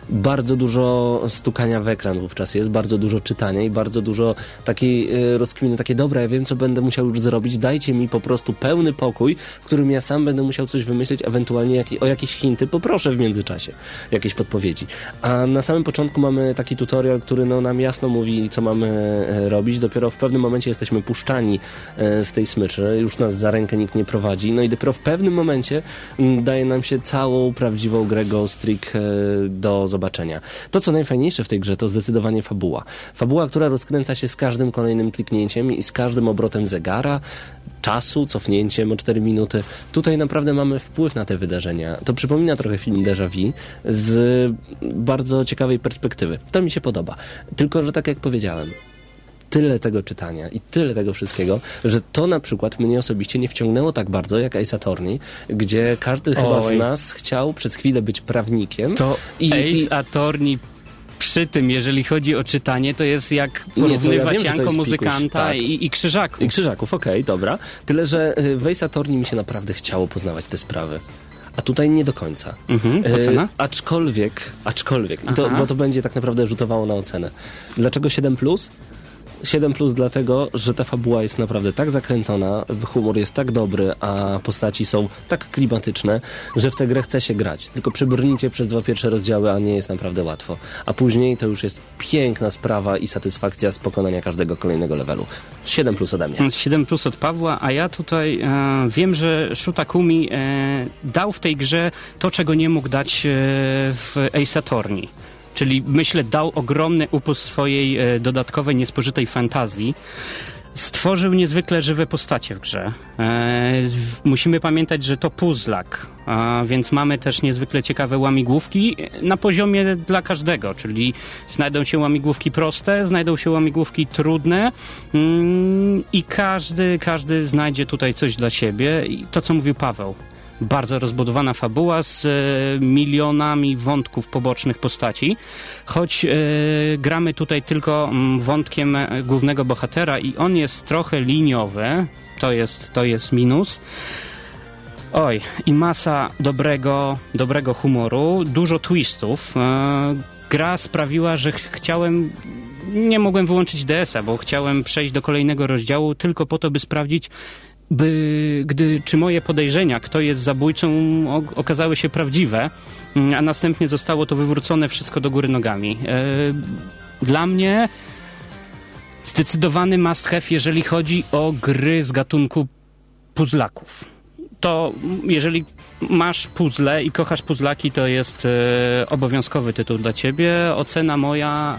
Bardzo dużo stukania w ekran wówczas jest, bardzo dużo czytania i bardzo dużo takiej e, rozkminy, takie dobra, ja wiem co będę musiał już zrobić, dajcie mi po prostu pełny pokój, w którym ja sam będę musiał coś wymyślić, ewentualnie jak, o jakieś hinty poproszę w międzyczasie, jakieś podpowiedzi. A na samym początku mamy taki tutorial, który no, nam jasno mówi, co mamy e, robić, dopiero w pewnym momencie jesteśmy puszczani e, z tej smyczy, już nas za rękę nikt nie prowadzi, no i dopiero w pewnym momencie daje nam się całą prawdziwą grę Ghost Trick e, do zobaczenia. To, co najfajniejsze w tej grze, to zdecydowanie fabuła. Fabuła, która rozkręca się z każdym kolejnym kliknięciem i z każdym obrotem zegara, czasu, cofnięciem o 4 minuty. Tutaj naprawdę mamy wpływ na te wydarzenia. To przypomina trochę film Déjà Vu z bardzo ciekawej perspektywy. To mi się podoba. Tylko, że tak jak powiedziałem, tyle tego czytania i tyle tego wszystkiego, że to na przykład mnie osobiście nie wciągnęło tak bardzo jak Ace Attorney, gdzie każdy chyba z Oj. nas chciał przez chwilę być prawnikiem. To I- Ace Attorney przy tym, jeżeli chodzi o czytanie, to jest jak ja porównywać wiem, to Janko jest muzykanta tak. i, i krzyżaków. I krzyżaków, okej, dobra. Tyle, że y, w Ace Attorney mi się naprawdę chciało poznawać te sprawy. A tutaj nie do końca. Mhm, E, ocena? aczkolwiek, aczkolwiek, i to, bo to będzie tak naprawdę rzutowało na ocenę. Dlaczego 7 plus? 7 plus dlatego, że ta fabuła jest naprawdę tak zakręcona, humor jest tak dobry, a postaci są tak klimatyczne, że w tę grę chce się grać. Tylko przebrnijcie przez dwa pierwsze rozdziały, a nie jest naprawdę łatwo. A później to już jest piękna sprawa i satysfakcja z pokonania każdego kolejnego levelu. 7 plus ode mnie. 7 plus od Pawła, a ja tutaj e, wiem, że Shutakumi e, dał w tej grze to, czego nie mógł dać e, w Ace Attorney. Czyli myślę, dał ogromny upust swojej e, dodatkowej, niespożytej fantazji. Stworzył niezwykle żywe postacie w grze. E, musimy pamiętać, że to puzzlak, a więc mamy też niezwykle ciekawe łamigłówki na poziomie dla każdego, czyli znajdą się łamigłówki proste, znajdą się łamigłówki trudne mm, i każdy, każdy znajdzie tutaj coś dla siebie. I to, co mówił Paweł, bardzo rozbudowana fabuła z e, milionami wątków pobocznych postaci, choć e, gramy tutaj tylko mm, wątkiem e, głównego bohatera i on jest trochę liniowy, to jest, to jest minus. Oj, i masa dobrego, dobrego humoru, dużo twistów. Gra sprawiła, że ch- chciałem nie mogłem wyłączyć DS-a, bo chciałem przejść do kolejnego rozdziału tylko po to, by sprawdzić, by, gdy, czy moje podejrzenia, kto jest zabójcą, okazały się prawdziwe, mm, a następnie zostało to wywrócone wszystko do góry nogami. E, dla mnie zdecydowany must have, jeżeli chodzi o gry z gatunku puzzlaków. To mm, jeżeli masz puzzle i kochasz puzzlaki, to jest e, obowiązkowy tytuł dla ciebie. Ocena moja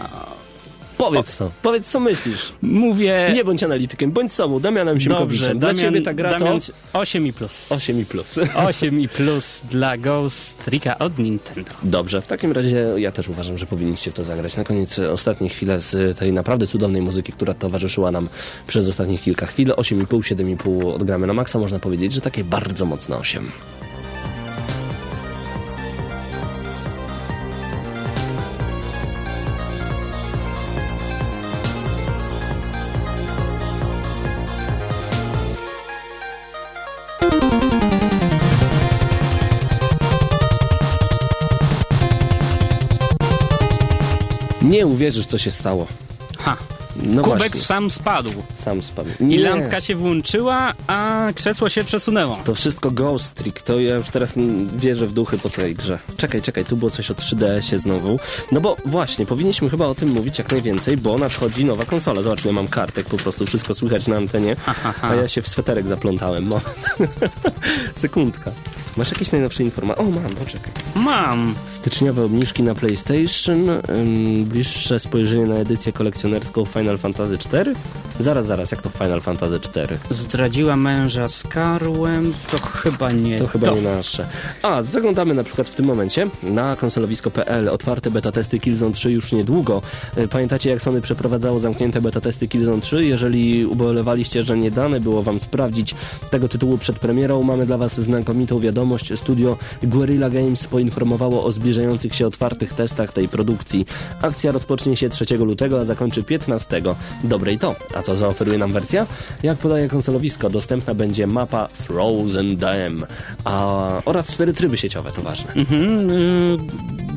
Powiedz to. Powiedz, co myślisz. Mówię... Nie bądź analitykiem, bądź sobą, Damianem Dobrze, Siemkowiczem. Dla Damian, ciebie ta gra Damian, to 8 i plus. 8 i plus. 8 i plus dla Ghost Tricka od Nintendo. Dobrze, w takim razie ja też uważam, że powinniście w to zagrać. Na koniec ostatnie chwile z tej naprawdę cudownej muzyki, która towarzyszyła nam przez ostatnich kilka chwil. 8,5, 7,5 odgramy na maksa. Można powiedzieć, że takie bardzo mocne 8. uwierzysz, co się stało. Ha. No Kubek właśnie, sam spadł. sam spadł. I Nie. lampka się włączyła, a krzesło się przesunęło. To wszystko Ghost Trick, to ja już teraz wierzę w duchy po tej grze. Czekaj, czekaj, tu było coś o 3DS-ie znowu. No bo właśnie, powinniśmy chyba o tym mówić jak najwięcej, bo nadchodzi nowa konsola. Zobacz, ja mam kartek, po prostu wszystko słychać na antenie, a ja się w sweterek zaplątałem. Moment. Sekundka. Masz jakieś najnowsze informacje? O, mam, poczekaj. Mam. Styczniowe obniżki na PlayStation, ym, bliższe spojrzenie na edycję kolekcjonerską Final Fantasy IV? Zaraz, zaraz, jak to Final Fantasy IV? Zdradziła męża z Karłem, to chyba nie To chyba nie nasze. A, zaglądamy na przykład w tym momencie na konsolowisko.pl. Otwarte beta testy Killzone 3 już niedługo. E, Pamiętacie, jak Sony przeprowadzało zamknięte beta testy Killzone 3? Jeżeli ubolewaliście, że nie dane było wam sprawdzić tego tytułu przed premierą, mamy dla was znakomitą wiadomość. Studio Guerrilla Games poinformowało o zbliżających się otwartych testach tej produkcji. Akcja rozpocznie się 3 lutego, a zakończy 15. Dobre i to. A co zaoferuje nam wersja? Jak podaje konsolowisko, dostępna będzie mapa Frozen Dam a, oraz cztery tryby sieciowe, to ważne. Mhm, y,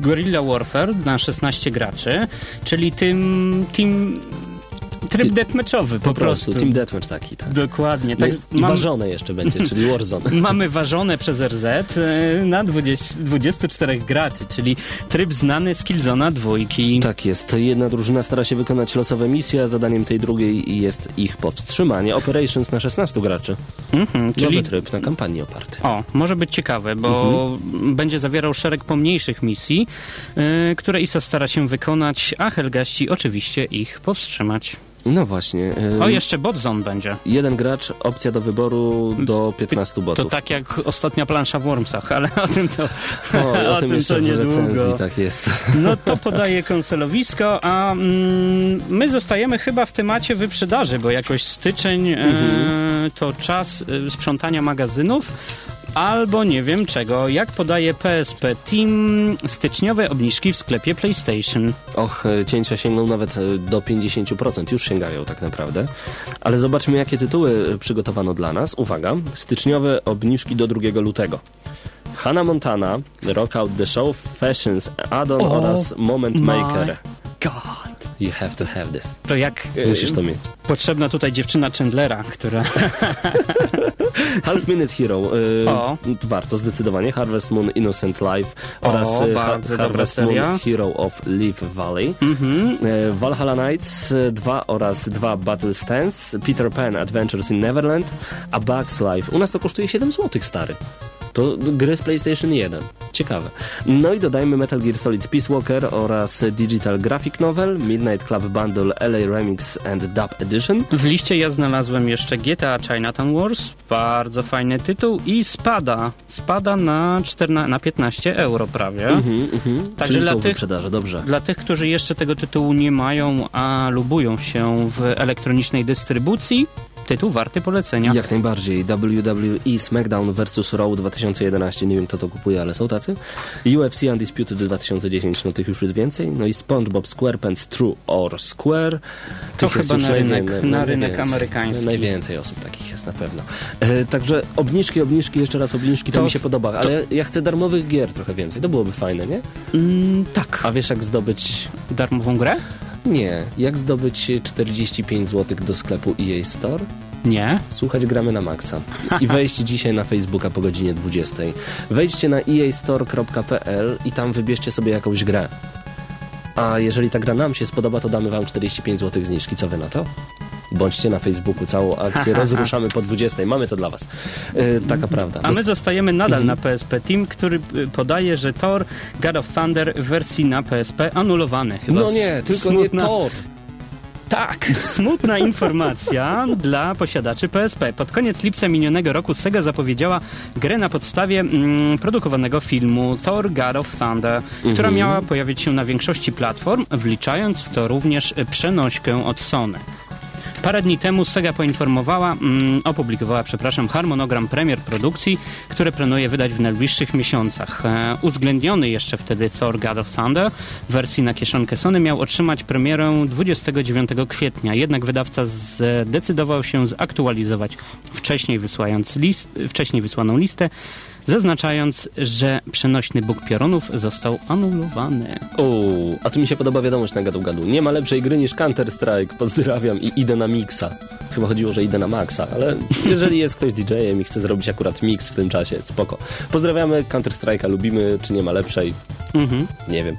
Guerrilla Warfare na 16 graczy, czyli tym, tym tryb deathmatchowy po, Po prostu, Team Deathmatch taki, tak. Dokładnie. Tak, i mam- ważone jeszcze będzie, czyli Warzone. Mamy ważone przez RZ y, na 20, 24 graczy, czyli tryb znany z Killzona dwójki. Tak jest. Jedna drużyna stara się wykonać losowe misje, a zadaniem tej drugiej jest ich powstrzymanie. Operations na 16 graczy. Mhm, Czyli czyli tryb na kampanii oparty. O, może być ciekawe, bo Mhm. będzie zawierał szereg pomniejszych misji, y, które ISA stara się wykonać, a Helgaści oczywiście ich powstrzymać. No właśnie. e, O, jeszcze Botzone będzie. Jeden gracz, opcja do wyboru do 15 To botów. tak jak ostatnia plansza w Wormsach, ale o tym to, O, o, tym jeszcze to w niedługo. recenzji, tak jest. No to podaje konsolowisko, a mm, my zostajemy chyba w temacie wyprzedaży, bo jakoś styczeń e, Mhm. to czas e, sprzątania magazynów. Albo nie wiem czego. Jak podaje PSP Team, styczniowe obniżki w sklepie PlayStation. Och, e, cięcia sięgną nawet e, do 50%, już sięgają tak naprawdę. Ale zobaczmy, jakie tytuły e, przygotowano dla nas. Uwaga, styczniowe obniżki do 2 lutego. Hannah Montana, Rock Out the Show, Fashions, Addon Oh oraz Moment Maker. God. You have to have this. To jak Musisz to mieć. potrzebna tutaj dziewczyna Chandlera, która Half Minute Hero. e, O. Warto zdecydowanie. Harvest Moon Innocent Life oraz O, e, bardzo dobra Harvest. Moon Hero of Leaf Valley. Mhm. E, Valhalla Knights 2 oraz 2 Battle Stance, Peter Pan Adventures in Neverland, a Bugs Life. U nas to kosztuje 7 zł, stary. To gry z PlayStation 1. Ciekawe. No i dodajmy Metal Gear Solid Peace Walker oraz Digital Graphic Novel, Midnight Club Bundle LA Remix and Dub Edition. W liście ja znalazłem jeszcze GTA Chinatown Wars, bardzo fajny tytuł i spada, spada na, 14, na 15 euro prawie. Mhm, mhm. Także Czyli dla tych- dobrze. Dla tych, którzy jeszcze tego tytułu nie mają, a lubują się w elektronicznej dystrybucji, tytuł warty polecenia. Jak najbardziej. WWE SmackDown vs. Raw 2011. Nie wiem, kto to kupuje, ale są tacy. UFC Undisputed 2010. No tych już jest więcej. No i SpongeBob SquarePants True or Square. To Tych chyba na rynek- naj- na rynek amerykański. Najwięcej osób takich jest na pewno. E, także obniżki, obniżki, jeszcze raz obniżki. To, To- mi się podoba. Ale ja chcę darmowych gier trochę więcej. To byłoby fajne, nie? Mm, tak. A wiesz, jak zdobyć... Darmową grę? Nie. Jak zdobyć 45 zł do sklepu EA Store? Nie. Słuchać gramy na maksa. I wejść dzisiaj na Facebooka po godzinie 20. Wejdźcie na eastore.pl i tam wybierzcie sobie jakąś grę. A jeżeli ta gra nam się spodoba, to damy wam 45 zł zniżki. Co wy na to? Bądźcie na Facebooku, całą akcję rozruszamy po 20. Mamy to dla was. Yy, taka prawda. A my zostajemy nadal Mhm. na PSP Team, który y, podaje, że Thor God of Thunder w wersji na PSP anulowany. Chyba No nie, tylko nie smutna, Thor. Tak, smutna informacja dla posiadaczy PSP. Pod koniec lipca minionego roku Sega zapowiedziała grę na podstawie mm, produkowanego filmu Thor God of Thunder, która miała pojawić się na większości platform, wliczając w to również przenośkę od Sony. Parę dni temu Sega poinformowała, mm, opublikowała, przepraszam, harmonogram premier produkcji, które planuje wydać w najbliższych miesiącach. E, uwzględniony jeszcze wtedy Thor God of Thunder w wersji na kieszonkę Sony miał otrzymać premierę 29 kwietnia, jednak wydawca zdecydował się zaktualizować wcześniej, list, wcześniej wysłaną listę, zaznaczając, że przenośny Bóg Piorunów został anulowany. Uuu, a tu mi się podoba wiadomość na gadu gadu. Nie ma lepszej gry niż Counter-Strike. Pozdrawiam i idę na mixa. Chyba chodziło, że idę na maxa, ale jeżeli jest ktoś DJ-em i chce zrobić akurat mix w tym czasie, spoko. Pozdrawiamy Counter-Strike'a, lubimy, czy nie ma lepszej? Mhm. Nie wiem.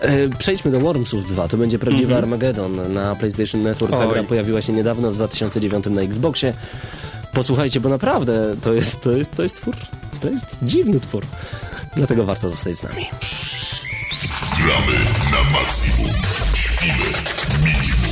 E, przejdźmy do Wormsów 2. To będzie prawdziwy Armageddon na PlayStation Network. Ta gra pojawiła się niedawno w 2009 na Xboxie. Posłuchajcie, bo naprawdę to jest, to jest, to jest twór. To jest dziwny twór. Dlatego warto zostać z nami. Gramy na maksimum. Śpimy minimum.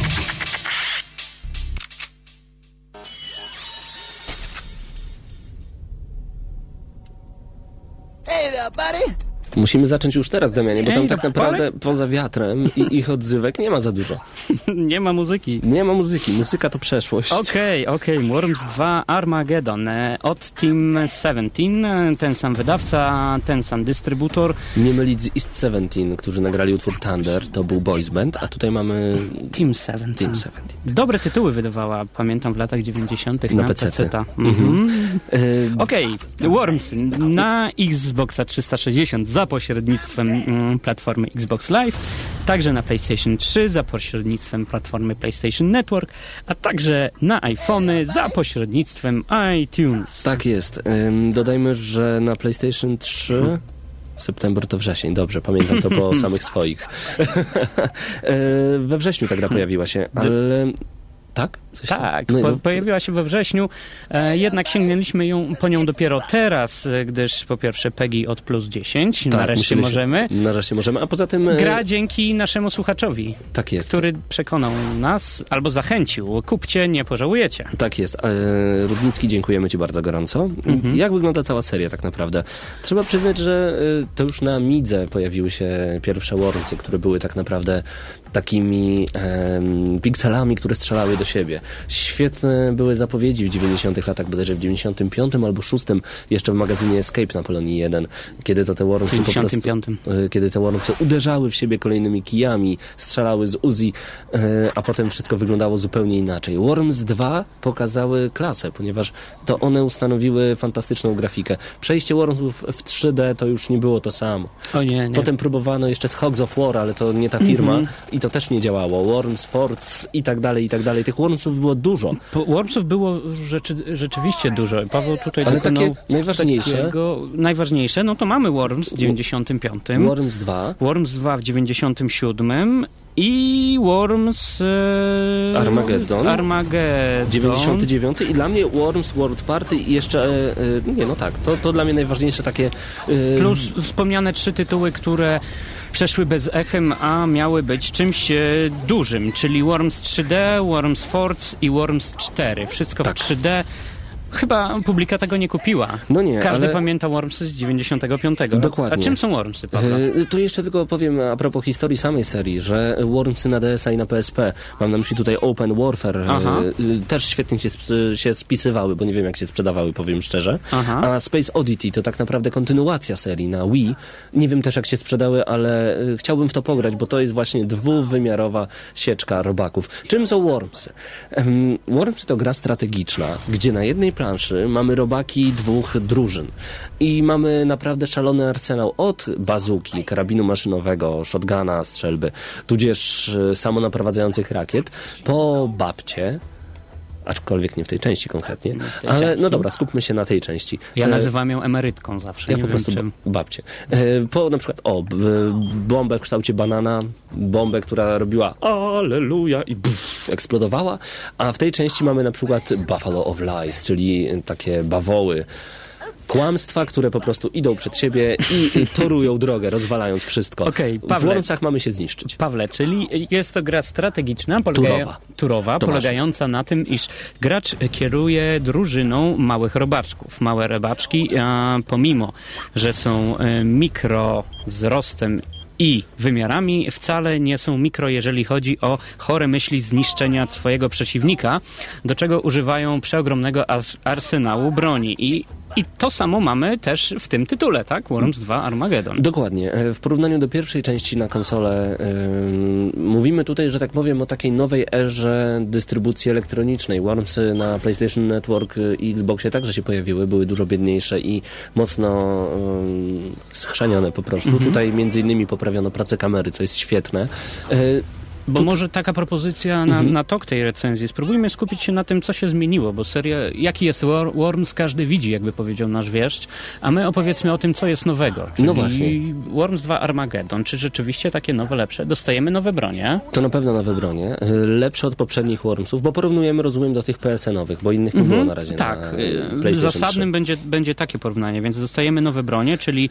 Musimy zacząć już teraz, Damianie, bo tam Ej, tak naprawdę poza wiatrem i ich odzywek nie ma za dużo. Nie ma muzyki. Nie ma muzyki. Muzyka to przeszłość. Okej, okej, Worms 2 Armageddon e, od Team 17, e, ten sam wydawca, ten sam dystrybutor. Nie mylić z East 17, którzy nagrali utwór Thunder, to był boys band, a tutaj mamy Team 17. Team 17. Dobre tytuły wydawała, pamiętam w latach 90. Na na, PC-ty. PC-ta. Mhm. E, Okej, Worms na Xboxa 360 za pośrednictwem mm, platformy Xbox Live, także na PlayStation 3 za pośrednictwem platformy PlayStation Network, a także na iPhony za pośrednictwem iTunes. Tak jest. Dodajmy, że na PlayStation 3 September to wrzesień, dobrze, pamiętam to po samych swoich. E, We wrześniu ta gra pojawiła się, ale... Tak? Coś Tak, no, po, no, pojawiła się we wrześniu, e, jednak sięgnęliśmy ją, po nią dopiero teraz, e, gdyż po pierwsze PEGI od plus 10, tak, nareszcie się- możemy. Nareszcie możemy, a poza tym... e, Gra dzięki naszemu słuchaczowi, Tak jest. który przekonał nas albo zachęcił. Kupcie, nie pożałujecie. Tak jest. E, Rudnicki, dziękujemy Ci bardzo gorąco. Mhm. Jak wygląda cała seria tak naprawdę? Trzeba przyznać, że e, to już na Midze pojawiły się pierwsze Wormsy, które były tak naprawdę takimi em, pikselami, które strzelały do siebie. Świetne były zapowiedzi w 90 latach, bodajże w 95 albo 6 jeszcze w magazynie Escape na Polonii 1, kiedy to te Wormsy po prostu... 95. E, kiedy te Wormsy uderzały w siebie kolejnymi kijami, strzelały z Uzi, e, a potem wszystko wyglądało zupełnie inaczej. Worms 2 pokazały klasę, ponieważ to one ustanowiły fantastyczną grafikę. Przejście Wormsów w 3D to już nie było to samo. O nie, nie. Potem próbowano jeszcze z Hogs of War, ale to nie ta firma i to też nie działało. Worms, Forts i tak dalej, i tak dalej. Tych Wormsów było dużo. Po- Wormsów było rzeczy, rzeczywiście dużo. Paweł tutaj Ale takie najważniejsze? Takiego, najważniejsze, no to mamy Worms w 95. Worms 2, Worms 2 w 97 i Worms e, Armageddon. Armageddon. 99 i dla mnie Worms World Party i jeszcze, e, e, nie no tak, to, to dla mnie najważniejsze takie... e, Plus wspomniane trzy tytuły, które przeszły bez echem, a miały być czymś e, dużym, czyli Worms 3D, Worms Force i Worms 4. Wszystko Tak. w 3D. Chyba publika tego nie kupiła. No nie, Każdy ale- pamięta Wormsy z 95. Dokładnie. A czym są Wormsy, Paweł? E, To jeszcze tylko powiem a propos historii samej serii, że Wormsy na DS-a i na PSP, mam na myśli tutaj Open Warfare, Aha. e, też świetnie się, się spisywały, bo nie wiem jak się sprzedawały, powiem szczerze. Aha. A Space Oddity to tak naprawdę kontynuacja serii na Wii. Nie wiem też jak się sprzedały, ale e, chciałbym w to pograć, bo to jest właśnie dwuwymiarowa sieczka robaków. Czym są Wormsy? Wormsy to gra strategiczna, gdzie na jednej planszy mamy robaki dwóch drużyn. I mamy naprawdę szalony arsenał od bazuki, karabinu maszynowego, shotguna, strzelby, tudzież e, samonaprowadzających rakiet, po babcie, aczkolwiek nie w tej części konkretnie, tej ale no dobra, skupmy się na tej części. Ja E, nazywam ją emerytką zawsze. ja nie po prostu czym. E, Po na przykład, o, bombę w kształcie banana, bombę, która robiła Alleluja i pff, eksplodowała, a w tej części mamy na przykład Buffalo of Lies, czyli takie bawoły, Kłamstwa, które po prostu idą przed siebie i torują drogę, rozwalając wszystko. W Pawle. Wormsach mamy się zniszczyć. Pawle, czyli jest to gra strategiczna, polega... Turowa. turowa polegająca na tym, iż gracz kieruje drużyną małych robaczków. Małe robaczki, pomimo, że są e, mikro wzrostem i wymiarami, wcale nie są mikro, jeżeli chodzi o chore myśli zniszczenia twojego przeciwnika, do czego używają przeogromnego ars- arsenału broni. I, I to samo mamy też w tym tytule, tak? Worms 2 Armageddon. Dokładnie. E, W porównaniu do pierwszej części na konsolę ym, mówimy tutaj, że tak powiem, o takiej nowej erze dystrybucji elektronicznej. Wormsy na PlayStation Network i Xboxie także się pojawiły, były dużo biedniejsze i mocno ym, schrzanione po prostu. Tutaj między innymi poprawiono pracę kamery, co jest świetne. E, Bo może taka propozycja na, Mhm. na tok tej recenzji. Spróbujmy skupić się na tym, co się zmieniło, bo seria, jaki jest Wor- Worms, każdy widzi, jakby powiedział nasz wieszcz, a my opowiedzmy o tym, co jest nowego. Czyli No właśnie. Worms 2 Armageddon. Czy rzeczywiście takie nowe, lepsze? Dostajemy nowe bronie. To na pewno nowe bronie, y, lepsze od poprzednich Wormsów, bo porównujemy, rozumiem, do tych PSN-owych, bo innych nie było na razie tak, na y, PlayStation zasadnym 3. będzie, będzie takie porównanie, więc dostajemy nowe bronie, czyli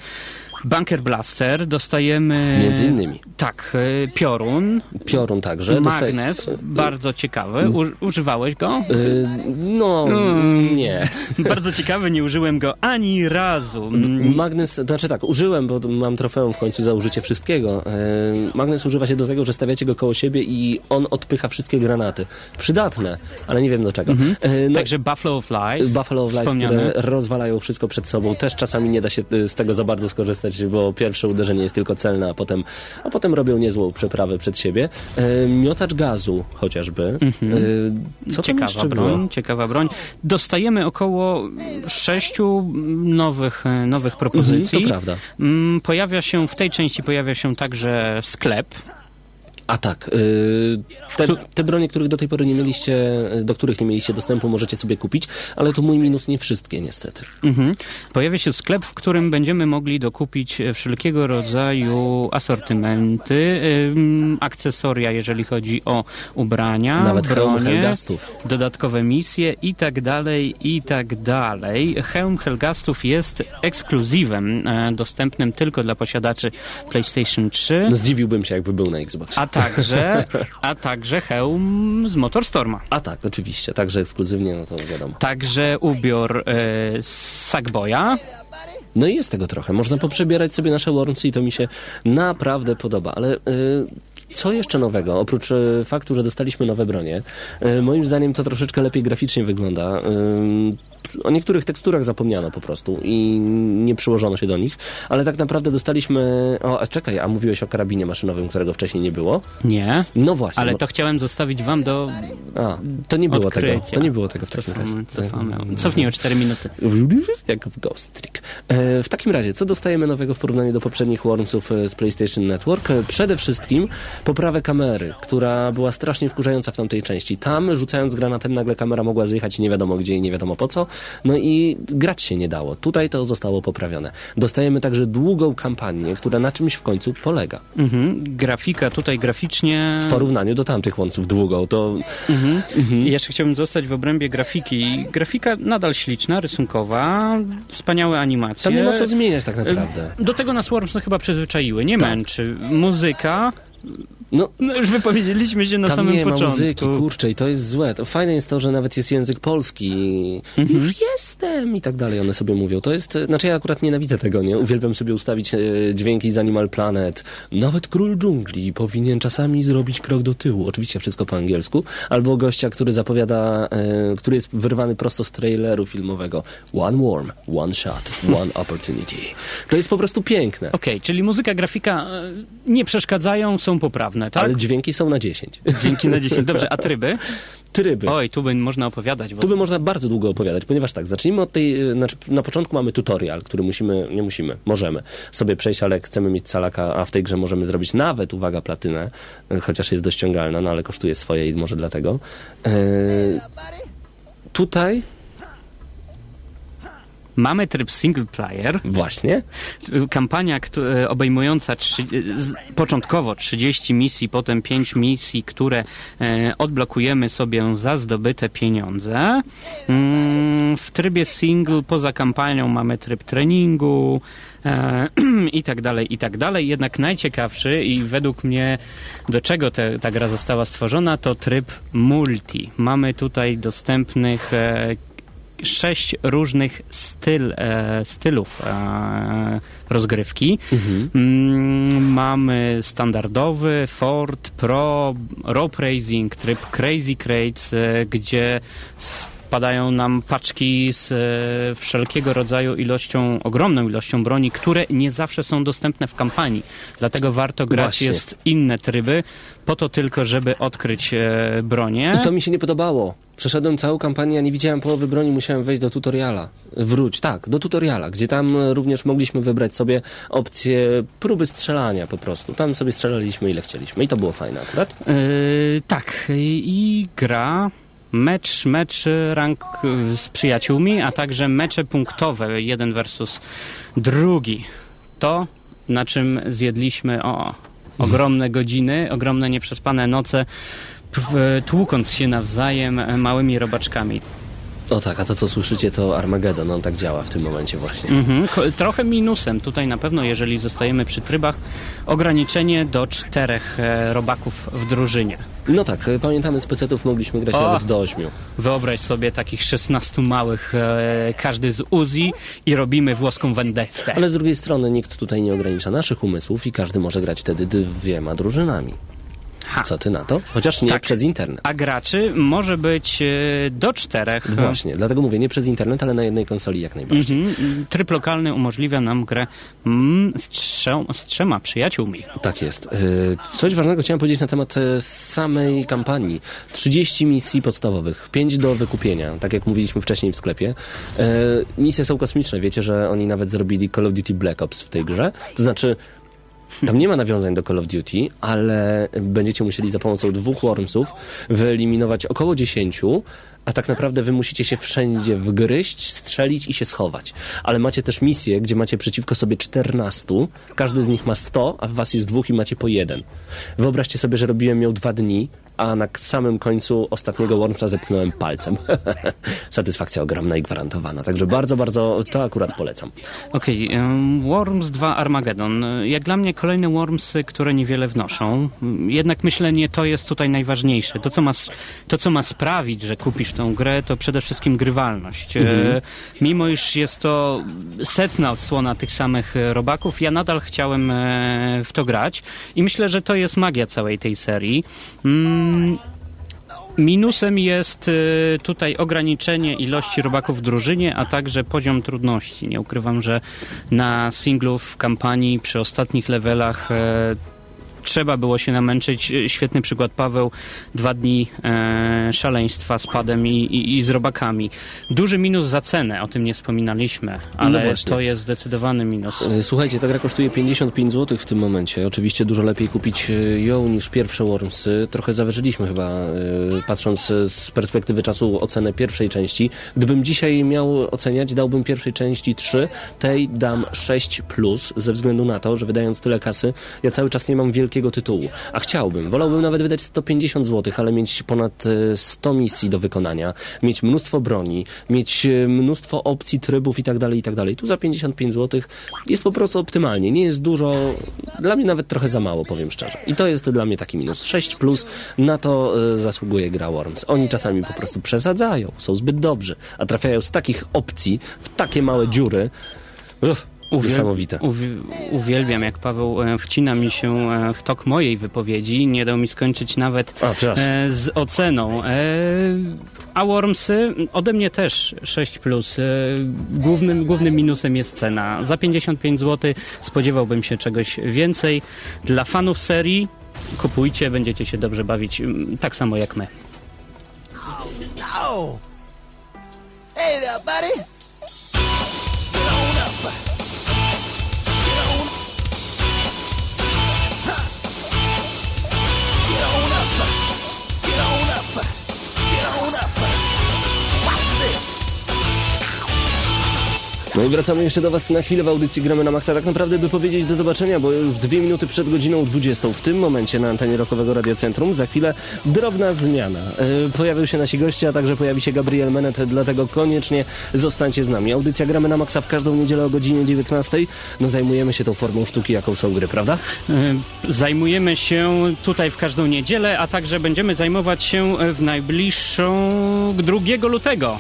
Bunker Blaster, dostajemy... Między innymi. Tak, y, Piorun, Piorun także. Dostaje- Magnes, bardzo ciekawy. U, używałeś go? Y, No, Mm. nie. Bardzo ciekawy, nie użyłem go ani razu. Mm, Magnes, znaczy tak, użyłem, bo mam trofeum w końcu za użycie wszystkiego. E, Magnes używa się do tego, że stawiacie go koło siebie i on odpycha wszystkie granaty. Przydatne, ale nie wiem do czego. E, no, Także Buffalo of Lies. Buffalo of Lies, wspomniane. które rozwalają wszystko przed sobą. Też czasami nie da się z tego za bardzo skorzystać, bo pierwsze uderzenie jest tylko celne, a potem, a potem robią niezłą przeprawę przed siebie. E, miotacz gazu chociażby. E, co ciekawa broń, było? ciekawa broń. Dostajemy około sześciu nowych, e, nowych propozycji. Mhm, to prawda. Mm, Pojawia się, w tej części pojawia się także sklep. A tak, y, te, te bronie, których do tej pory nie mieliście, do których nie mieliście dostępu, możecie sobie kupić, ale to mój minus nie wszystkie niestety. Mhm. Pojawia się sklep, w którym będziemy mogli dokupić e, wszelkiego rodzaju asortymenty, ym, akcesoria, jeżeli chodzi o ubrania, Nawet bronie, Helgastów. dodatkowe misje i tak dalej, i tak dalej. Hełm Helgastów jest ekskluzywem, e, dostępnym tylko dla posiadaczy PlayStation 3, No zdziwiłbym się, jakby był na Xbox. a także, a także hełm z Motorstorma. A tak, oczywiście, także ekskluzywnie, no to wiadomo. Także ubiór e, Sackboya, No i jest tego trochę. Można poprzebierać sobie nasze Wormsy i to mi się naprawdę podoba, ale y, co jeszcze nowego? Oprócz y, faktu, że dostaliśmy nowe bronie, y, moim zdaniem to troszeczkę lepiej graficznie wygląda. Y, o niektórych teksturach zapomniano po prostu i nie przyłożono się do nich, ale tak naprawdę dostaliśmy... O, a czekaj, a mówiłeś o karabinie maszynowym, którego wcześniej nie było? nie, No właśnie. ale to chciałem zostawić wam do A, to nie było tego. odkrycia. To nie było tego w takim Cofamy, razie. cofamy. Cofnij o 4 minuty. Jak w Ghost Trick. E, w takim razie, co dostajemy nowego w porównaniu do poprzednich Wormsów e, z PlayStation Network? E, Przede wszystkim poprawę kamery, która była strasznie wkurzająca w tamtej części. Tam, rzucając granatem, nagle kamera mogła zjechać nie wiadomo gdzie i nie wiadomo po co. No i grać się nie dało. Tutaj to zostało poprawione. Dostajemy także długą kampanię, która na czymś w końcu polega. Mhm. Grafika tutaj graficznie... W porównaniu do tamtych Wormsów długą, to I Jeszcze chciałbym zostać w obrębie grafiki. Grafika nadal śliczna, rysunkowa, wspaniałe animacje. tam nie ma co zmieniać tak naprawdę. Do tego nas Wormsy chyba przyzwyczaiły, nie Tak. męczy. Muzyka, No, no już wypowiedzieliśmy się na Tam samym nie ma początku. muzyki, kurczę, i to jest złe. To fajne jest to, że nawet jest język polski. Mhm. Już jestem i tak dalej, one sobie mówią. To jest, znaczy ja akurat nienawidzę tego, nie? Uwielbiam sobie ustawić e, dźwięki z Animal Planet. Nawet król dżungli powinien czasami zrobić krok do tyłu. Oczywiście wszystko po angielsku. Albo gościa, który zapowiada, e, który jest wyrwany prosto z traileru filmowego. One worm, one shot, one opportunity. To jest po prostu piękne. Okej, czyli muzyka, grafika e, nie przeszkadzają, są poprawne, tak? Ale dźwięki są na 10. Dzięki na 10. Dobrze, a tryby? Tryby. Oj, tu by można opowiadać. Bo... Tu by można bardzo długo opowiadać, ponieważ tak, zacznijmy od tej, y, znaczy na początku mamy tutorial, który musimy, nie musimy, możemy sobie przejść, ale chcemy mieć calaka, a w tej grze możemy zrobić nawet, uwaga, platynę, y, chociaż jest dość ściągalna, no ale kosztuje swoje i może dlatego. E, tutaj Mamy tryb single player, Właśnie. kampania e, obejmująca trzy, początkowo 30 misji, potem 5 misji, które e, odblokujemy sobie za zdobyte pieniądze. Mm, w trybie single poza kampanią mamy tryb treningu e, i tak dalej, i tak dalej. Jednak najciekawszy i według mnie do czego te, ta gra została stworzona to tryb multi. Mamy tutaj dostępnych sześć różnych styl, e, stylów e, rozgrywki. Mm, mamy standardowy, Ford, Pro, Rope Racing, tryb Crazy Crates, e, gdzie spadają nam paczki z e, wszelkiego rodzaju ilością, ogromną ilością broni, które nie zawsze są dostępne w kampanii. Dlatego warto grać Właśnie. jest inne tryby, po to tylko, żeby odkryć e, bronię. I to mi się nie podobało. Przeszedłem całą kampanię, a nie widziałem połowy broni, musiałem wejść do tutoriala. Wróć, tak, do tutoriala, gdzie tam e, również mogliśmy wybrać sobie opcję próby strzelania po prostu. Tam sobie strzelaliśmy ile chcieliśmy i to było fajne akurat. Yy, tak, i, gra mecz, mecz rank y, z przyjaciółmi, a także mecze punktowe, jeden versus drugi. To, na czym zjedliśmy o, ogromne godziny, ogromne nieprzespane noce, tłukąc się nawzajem e, małymi robaczkami. O tak, a to co słyszycie to Armageddon, on tak działa w tym momencie właśnie. Mhm. Trochę minusem tutaj na pewno, jeżeli zostajemy przy trybach, ograniczenie do czterech e, robaków w drużynie. No tak, e, pamiętamy z pecetów mogliśmy grać O! nawet do ośmiu. Wyobraź sobie takich 16 małych, e, każdy z Uzi i robimy włoską vendettę. Ale z drugiej strony nikt tutaj nie ogranicza naszych umysłów i każdy może grać wtedy dwiema drużynami. Ha. Co ty na to? Chociaż nie Tak. przez internet. A graczy może być e, do czterech. Właśnie, dlatego mówię, nie przez internet, ale na jednej konsoli jak najbardziej. Mhm. Tryb lokalny umożliwia nam grę mm, z, z trzema przyjaciółmi. Tak jest. Y, Coś ważnego chciałem powiedzieć na temat e, samej kampanii. 30 misji podstawowych, 5 do wykupienia, tak jak mówiliśmy wcześniej w sklepie. E, Misje są kosmiczne, wiecie, że oni nawet zrobili Call of Duty Black Ops w tej grze. To znaczy, tam nie ma nawiązań do Call of Duty, ale będziecie musieli za pomocą dwóch Wormsów wyeliminować około 10, a tak naprawdę wy musicie się wszędzie wgryźć, strzelić i się schować. Ale macie też misje, gdzie macie przeciwko sobie 14, każdy z nich ma 100, a w was jest dwóch i macie po jeden. Wyobraźcie sobie, że robiłem ją dwa dni, a na samym końcu ostatniego Wormsa zepchnąłem palcem. Satysfakcja ogromna i gwarantowana. Także bardzo, bardzo to akurat polecam. Okej, em, Worms 2 Armageddon. Jak dla mnie kolejne Wormsy, które niewiele wnoszą. Jednak myślę, nie to jest tutaj najważniejsze. To co, ma, to, co ma sprawić, że kupisz tą grę, to przede wszystkim grywalność. E, mimo iż jest to setna odsłona tych samych e, robaków, ja nadal chciałem e, w to grać i myślę, że to jest magia całej tej serii. Mm, Minusem jest y, tutaj ograniczenie ilości robaków w drużynie, a także poziom trudności. Nie ukrywam, że na singlu w kampanii przy ostatnich levelach e, trzeba było się namęczyć. Świetny przykład Paweł, dwa dni e, szaleństwa z padem i, i, i z robakami. Duży minus za cenę, o tym nie wspominaliśmy, ale właśnie. to jest zdecydowany minus. E, Słuchajcie, ta gra kosztuje 55 zł w tym momencie. Oczywiście dużo lepiej kupić e, ją niż pierwsze Wormsy. Trochę zawyżyliśmy chyba, e, patrząc e, z perspektywy czasu ocenę pierwszej części. Gdybym dzisiaj miał oceniać, dałbym pierwszej części 3, tej dam 6+, plus, ze względu na to, że wydając tyle kasy, ja cały czas nie mam wielkiego tytułu. A chciałbym, wolałbym nawet wydać 150 zł, ale mieć ponad e, 100 misji do wykonania, mieć mnóstwo broni, mieć e, mnóstwo opcji, trybów i tak dalej, i tak dalej. Tu za 55 zł jest po prostu optymalnie. Nie jest dużo, dla mnie nawet trochę za mało, powiem szczerze. I to jest dla mnie taki minus. 6 plus, na to e, zasługuje gra Worms. Oni czasami po prostu przesadzają, są zbyt dobrzy, a trafiają z takich opcji w takie małe dziury. Uff, niesamowite. Uwi- uwielbiam, jak Paweł e, wcina mi się e, w tok mojej wypowiedzi. Nie dał mi skończyć nawet A, e, z oceną. E, a Wormsy ode mnie też 6. Plus. Głównym, głównym minusem jest cena. Za 55 zł spodziewałbym się czegoś więcej. Dla fanów serii kupujcie, będziecie się dobrze bawić, tak samo jak my. Oh! Hey there, buddy! Get on up! This! i wracamy jeszcze do Was na chwilę w audycji Gramy na Maxa. Tak naprawdę, by powiedzieć do zobaczenia, bo już dwie minuty przed godziną 20. W tym momencie na antenie Rokowego Radio Centrum za chwilę drobna zmiana. Pojawią się nasi goście, a także pojawi się Gabriel Menet, dlatego koniecznie zostańcie z nami. Audycja Gramy na Maxa w każdą niedzielę o godzinie 19. No zajmujemy się tą formą sztuki, jaką są gry, prawda? Y, Zajmujemy się tutaj w każdą niedzielę, a także będziemy zajmować się w najbliższą 2 lutego.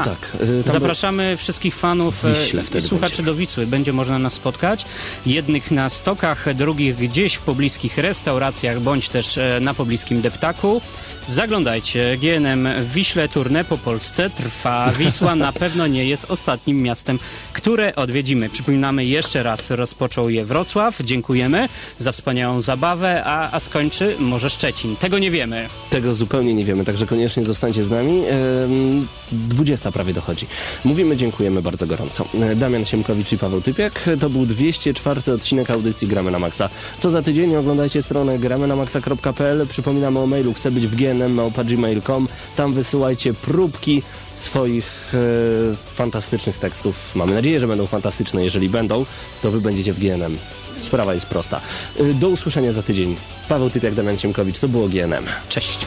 O tak. e, tam Zapraszamy wszystkich fanów Wiśle i słuchaczy będzie. do Wisły. Będzie można nas spotkać. Jednych na stokach, drugich gdzieś w pobliskich restauracjach, bądź też e, na pobliskim deptaku. Zaglądajcie, GNM Wiśle Tournée po Polsce trwa. Wisła na pewno nie jest ostatnim miastem, które odwiedzimy. Przypominamy jeszcze raz, rozpoczął je Wrocław. Dziękujemy za wspaniałą zabawę, a, a skończy może Szczecin. Tego nie wiemy. Tego zupełnie nie wiemy, także koniecznie zostańcie z nami. Ehm, 20 prawie dochodzi. Mówimy, dziękujemy bardzo gorąco. E, Damian Siemkowicz i Paweł Typiak. To był 204 odcinek audycji Gramy na Maxa. Co za tydzień oglądajcie stronę gramynamaxa.pl. Przypominamy o mailu chcę być w gnm.gmail.com. Tam wysyłajcie próbki swoich e, fantastycznych tekstów. Mamy nadzieję, że będą fantastyczne. Jeżeli będą, to wy będziecie w GNM. Sprawa jest prosta. E, Do usłyszenia za tydzień. Paweł Typiak, Damian Siemkowicz. To było GNM. Cześć.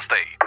Prawdziwe